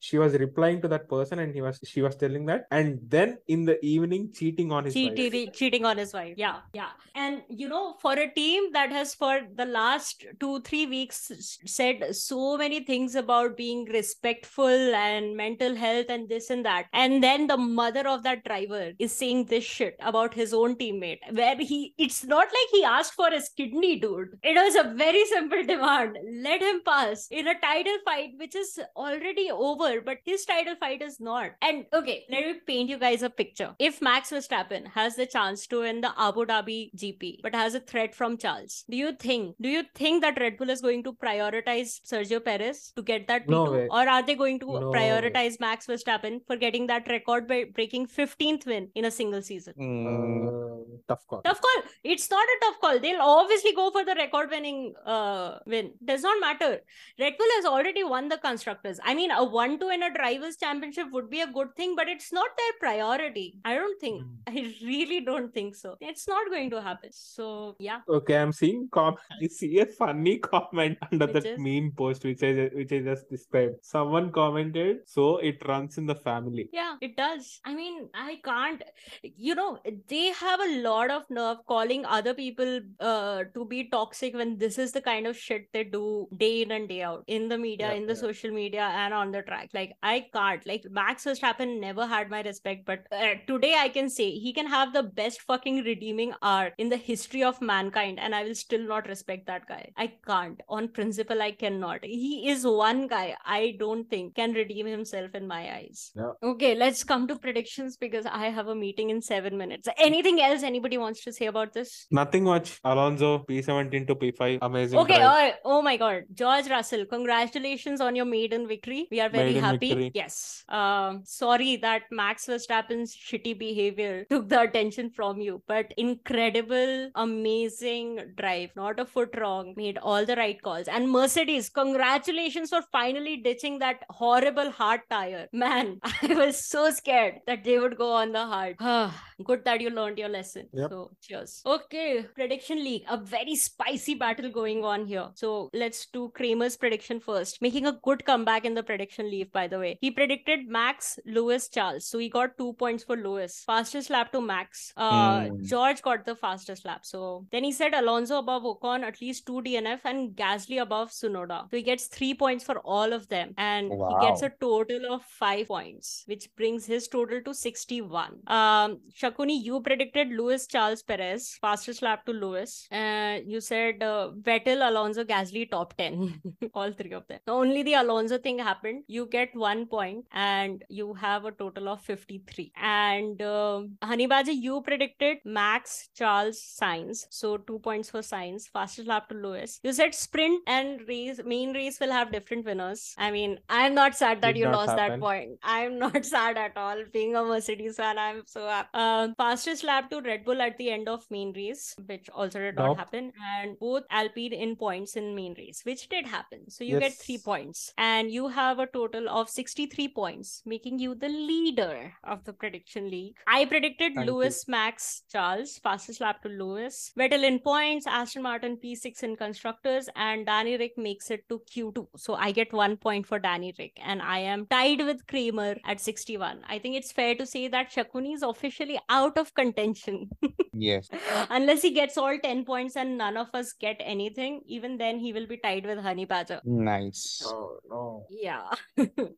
she was replying to that person, and he was she was telling that, and then in the evening cheating on his wife. cheating, cheating on his wife. Yeah, yeah. And you know, for a team that has for the last two, three weeks said so many things about being respectful and mental health and this and that, and then the mother of that driver is saying this shit about his own teammate, where he it's not like he asked for his kidney, dude. It was a very simple demand. Let him pass in a title fight, which is already over, but his title fight is not. And okay, let me paint you guys a picture. If Max Verstappen has the chance to win the Abu Dhabi GP, but has a threat from Charles, do you think? Do you think that Red Bull is going to prioritize Sergio Perez to get that P2, No way. or are they going to No prioritize Max Verstappen for getting that record by breaking 15th win in a single season? Mm. Tough call. Tough call. It's not a tough call. They'll obviously go for the record winning uh, win. Does not matter. Red Bull has already won the constructors. I mean, a 1 2 in a drivers' championship would be a good thing, but it's not their priority. I don't think. Mm. I really don't think so. It's not going to happen. So, yeah. Okay, I'm seeing com. I see a funny comment under Which that is? meme post which I which I just described. Someone commented, "So it runs in the family." Yeah, it does. I mean, I can't. You know, they have a lot of nerve calling other people uh, to be toxic when this is the kind of shit they do day in and day out in the media, Yeah, in the yeah. social media, and on the track. Like, I can't. Like, Max Verstappen never had my respect, but uh, today I can say he can have the best fucking redeeming arc in the history of mankind, and I will still not respect that guy. I can't. On principle, I cannot. He is one guy I don't think can redeem himself in my eyes. Yeah. Okay, let's come to predictions because I have a meeting in seven minutes. Anything else anybody wants to say about this? Nothing much. Alonso P17 to P5, amazing. Okay, drive. oh, oh my god. George Russell, congratulations on your maiden victory. We are very Maiden happy. victory. Yes. Um, sorry that Max Verstappen's shitty behavior took the attention from you, but incredible, amazing drive. Not a foot wrong. Made all the right calls. And Mercedes, congratulations for finally ditching that horrible hard tire. Man, I was so scared that they would go on the hard. Good that you learned your lesson. Yep. So cheers. Okay, prediction league. A very spicy battle going on here. So let's do Kramer's prediction first. Making a good comeback in the prediction league, by the way. He predicted Max, Lewis, Charles. So he got two points for Lewis. Fastest lap to Max. Uh, Hmm. George got the fastest lap. So then he said Alonso above Ocon, at least two DNF, and Gasly above Tsunoda. So he gets three points for all of them. And he gets a total of five points, which brings his total to 61. Um, Shakuni, you predicted Lewis Charles Perez, fastest lap to Lewis. Uh, you said uh, Vettel, Alonso, Gasly, top 10. all three of them. Only the Alonso thing happened. You get one point and you have a total of 53. And um Honey Badger, you predicted Max, Charles, Sainz. So two points for Sainz, fastest lap to Lewis. You said sprint and race, main race will have different winners. I mean, I'm not sad that Did you lost that point. I'm not sad at all. Being a Mercedes fan, I'm so happy. Um, fastest lap to Red Bull at the end of main race, which also did not happen, and both Alpine in points in main race, which did happen. So you get three points, and you have a total of 63 points, making you the leader of the prediction league. I predicted Thank you. Lewis, Max, Charles, fastest lap to Lewis. Vettel in points, Aston Martin P6 in constructors, and Danny Rick makes it to Q2. So I get one point for Danny Rick, and I am tied with Kramer at 61. I think it's fair to say that Shakuni is officially out of contention. Yes. Unless he gets all 10 points and none of us get anything, even then he will be tied with Honey Badger. Nice. Oh no. Yeah.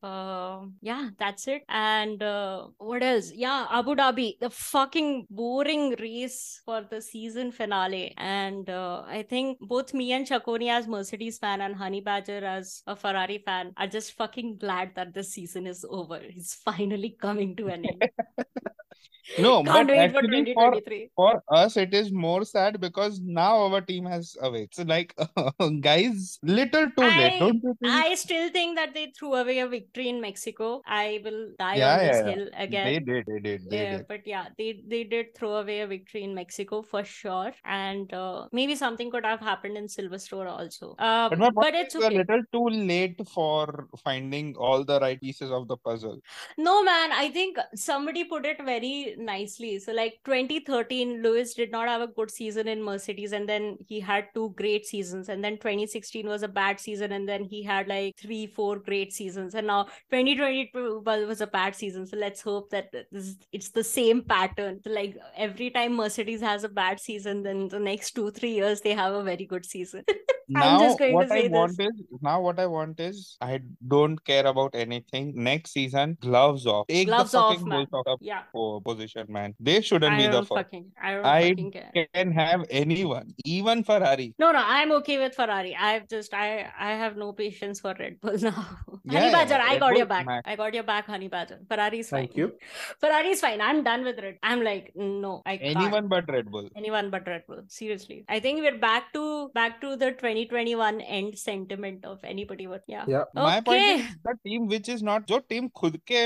uh, yeah, that's it. And uh, what else? Yeah, Abu Dhabi, the fucking boring race for the season finale. And uh, I think both me and Chakoni as Mercedes fan and Honey Badger as a Ferrari fan are just fucking glad that this season is over. It's finally coming to an end. No, Can't but actually for 2023. for us it is more sad because now our team has away. So like guys, little too late, I- don't you think? I still think that they threw away a victory in Mexico. I will die Yeah, on this yeah, yeah. hill again. They did, they did, they yeah, did. but yeah, they they did throw away a victory in Mexico for sure, and uh, maybe something could have happened in Silverstone also. Uh, But but it's we're a little too late for finding all the right pieces of the puzzle. No, man, I think somebody put it very nicely. So, like 2013, Lewis did not have a good season in Mercedes, and then he had two great seasons. And then 2016 was a bad season, and then he had like three, four great seasons. And now 2022 was was a bad season. So, let's hope that this, it's the same pattern. So, like every time Mercedes has a bad season, then the next two, three years they have a very good season. I'm Now just going to what I say want this. is now what I want is I don't care about anything. Next season, gloves off. Take Gloves the off, fucking man. bulls out of Yeah, po- position, man. They shouldn't I be the don't first. fucking, I don't I fucking care. can have anyone, even Ferrari. No, no, I'm okay with Ferrari. I've just I I have no patience for Red Bull now. Yeah, Honey yeah, Badger, I Red got your Bull, back. Max. I got your back, Honey Badger. Ferrari's fine. Thank you. Ferrari's fine. I'm done with Red. I'm like, no, I can't. Anyone but Red Bull. Anyone but Red Bull. Seriously. I think we're back to back to the 2021 end sentiment of anybody but yeah. Yeah. My point Okay. is the team which is not जो team खुद के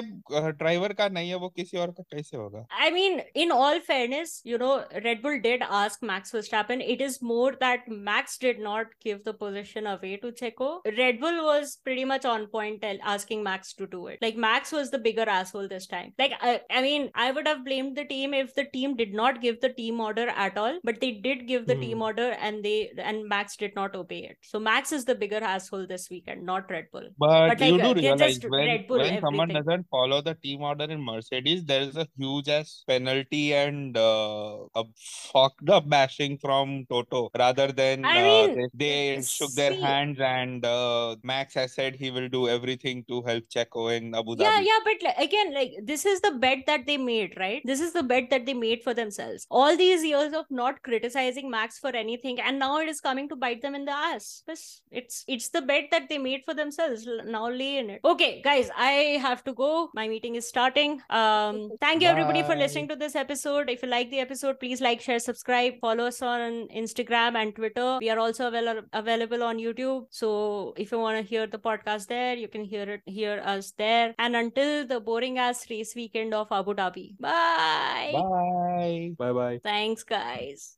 driver का नहीं है वो किसी और का कैसे होगा I mean, in all fairness, you know, Red Bull did ask Max Verstappen. It is more that Max did not give the position away to Checo. Red Bull was pretty much on point asking Max to do it. Like, Max was the bigger asshole this time. Like, I, I mean, I would have blamed the team if the team did not give the team order at all, but they did give the team Hmm. order and they and Max did not obey it. So Max is the bigger asshole this weekend, not Red Bull. but, But, you like, uh, do realize when, Red Bull when someone doesn't follow the team order in Mercedes there is a huge penalty and uh, a fucked up bashing from Toto rather than I uh, mean, they, they shook their hands and uh, Max has said he will do everything to help Checo in Abu Dhabi Yeah, yeah, but like, again, like this is the bet that they made, right? This is the bet that they made for themselves. All these years of not criticizing Max for anything, and now it is coming to bite them in the ass. It's it's, it's the bet that they made for themselves. Now lay in it. Okay, guys, I have to go. My meeting is starting. Um, thank you everybody for Bye. listening to this episode. If you like the episode, please like, share, subscribe, follow us on Instagram and Twitter. We are also avail- available on YouTube. So if you want to hear the podcast there, you can hear it hear us there. And until the boring ass race weekend of Abu Dhabi. Bye. bye Bye bye. Thanks, guys.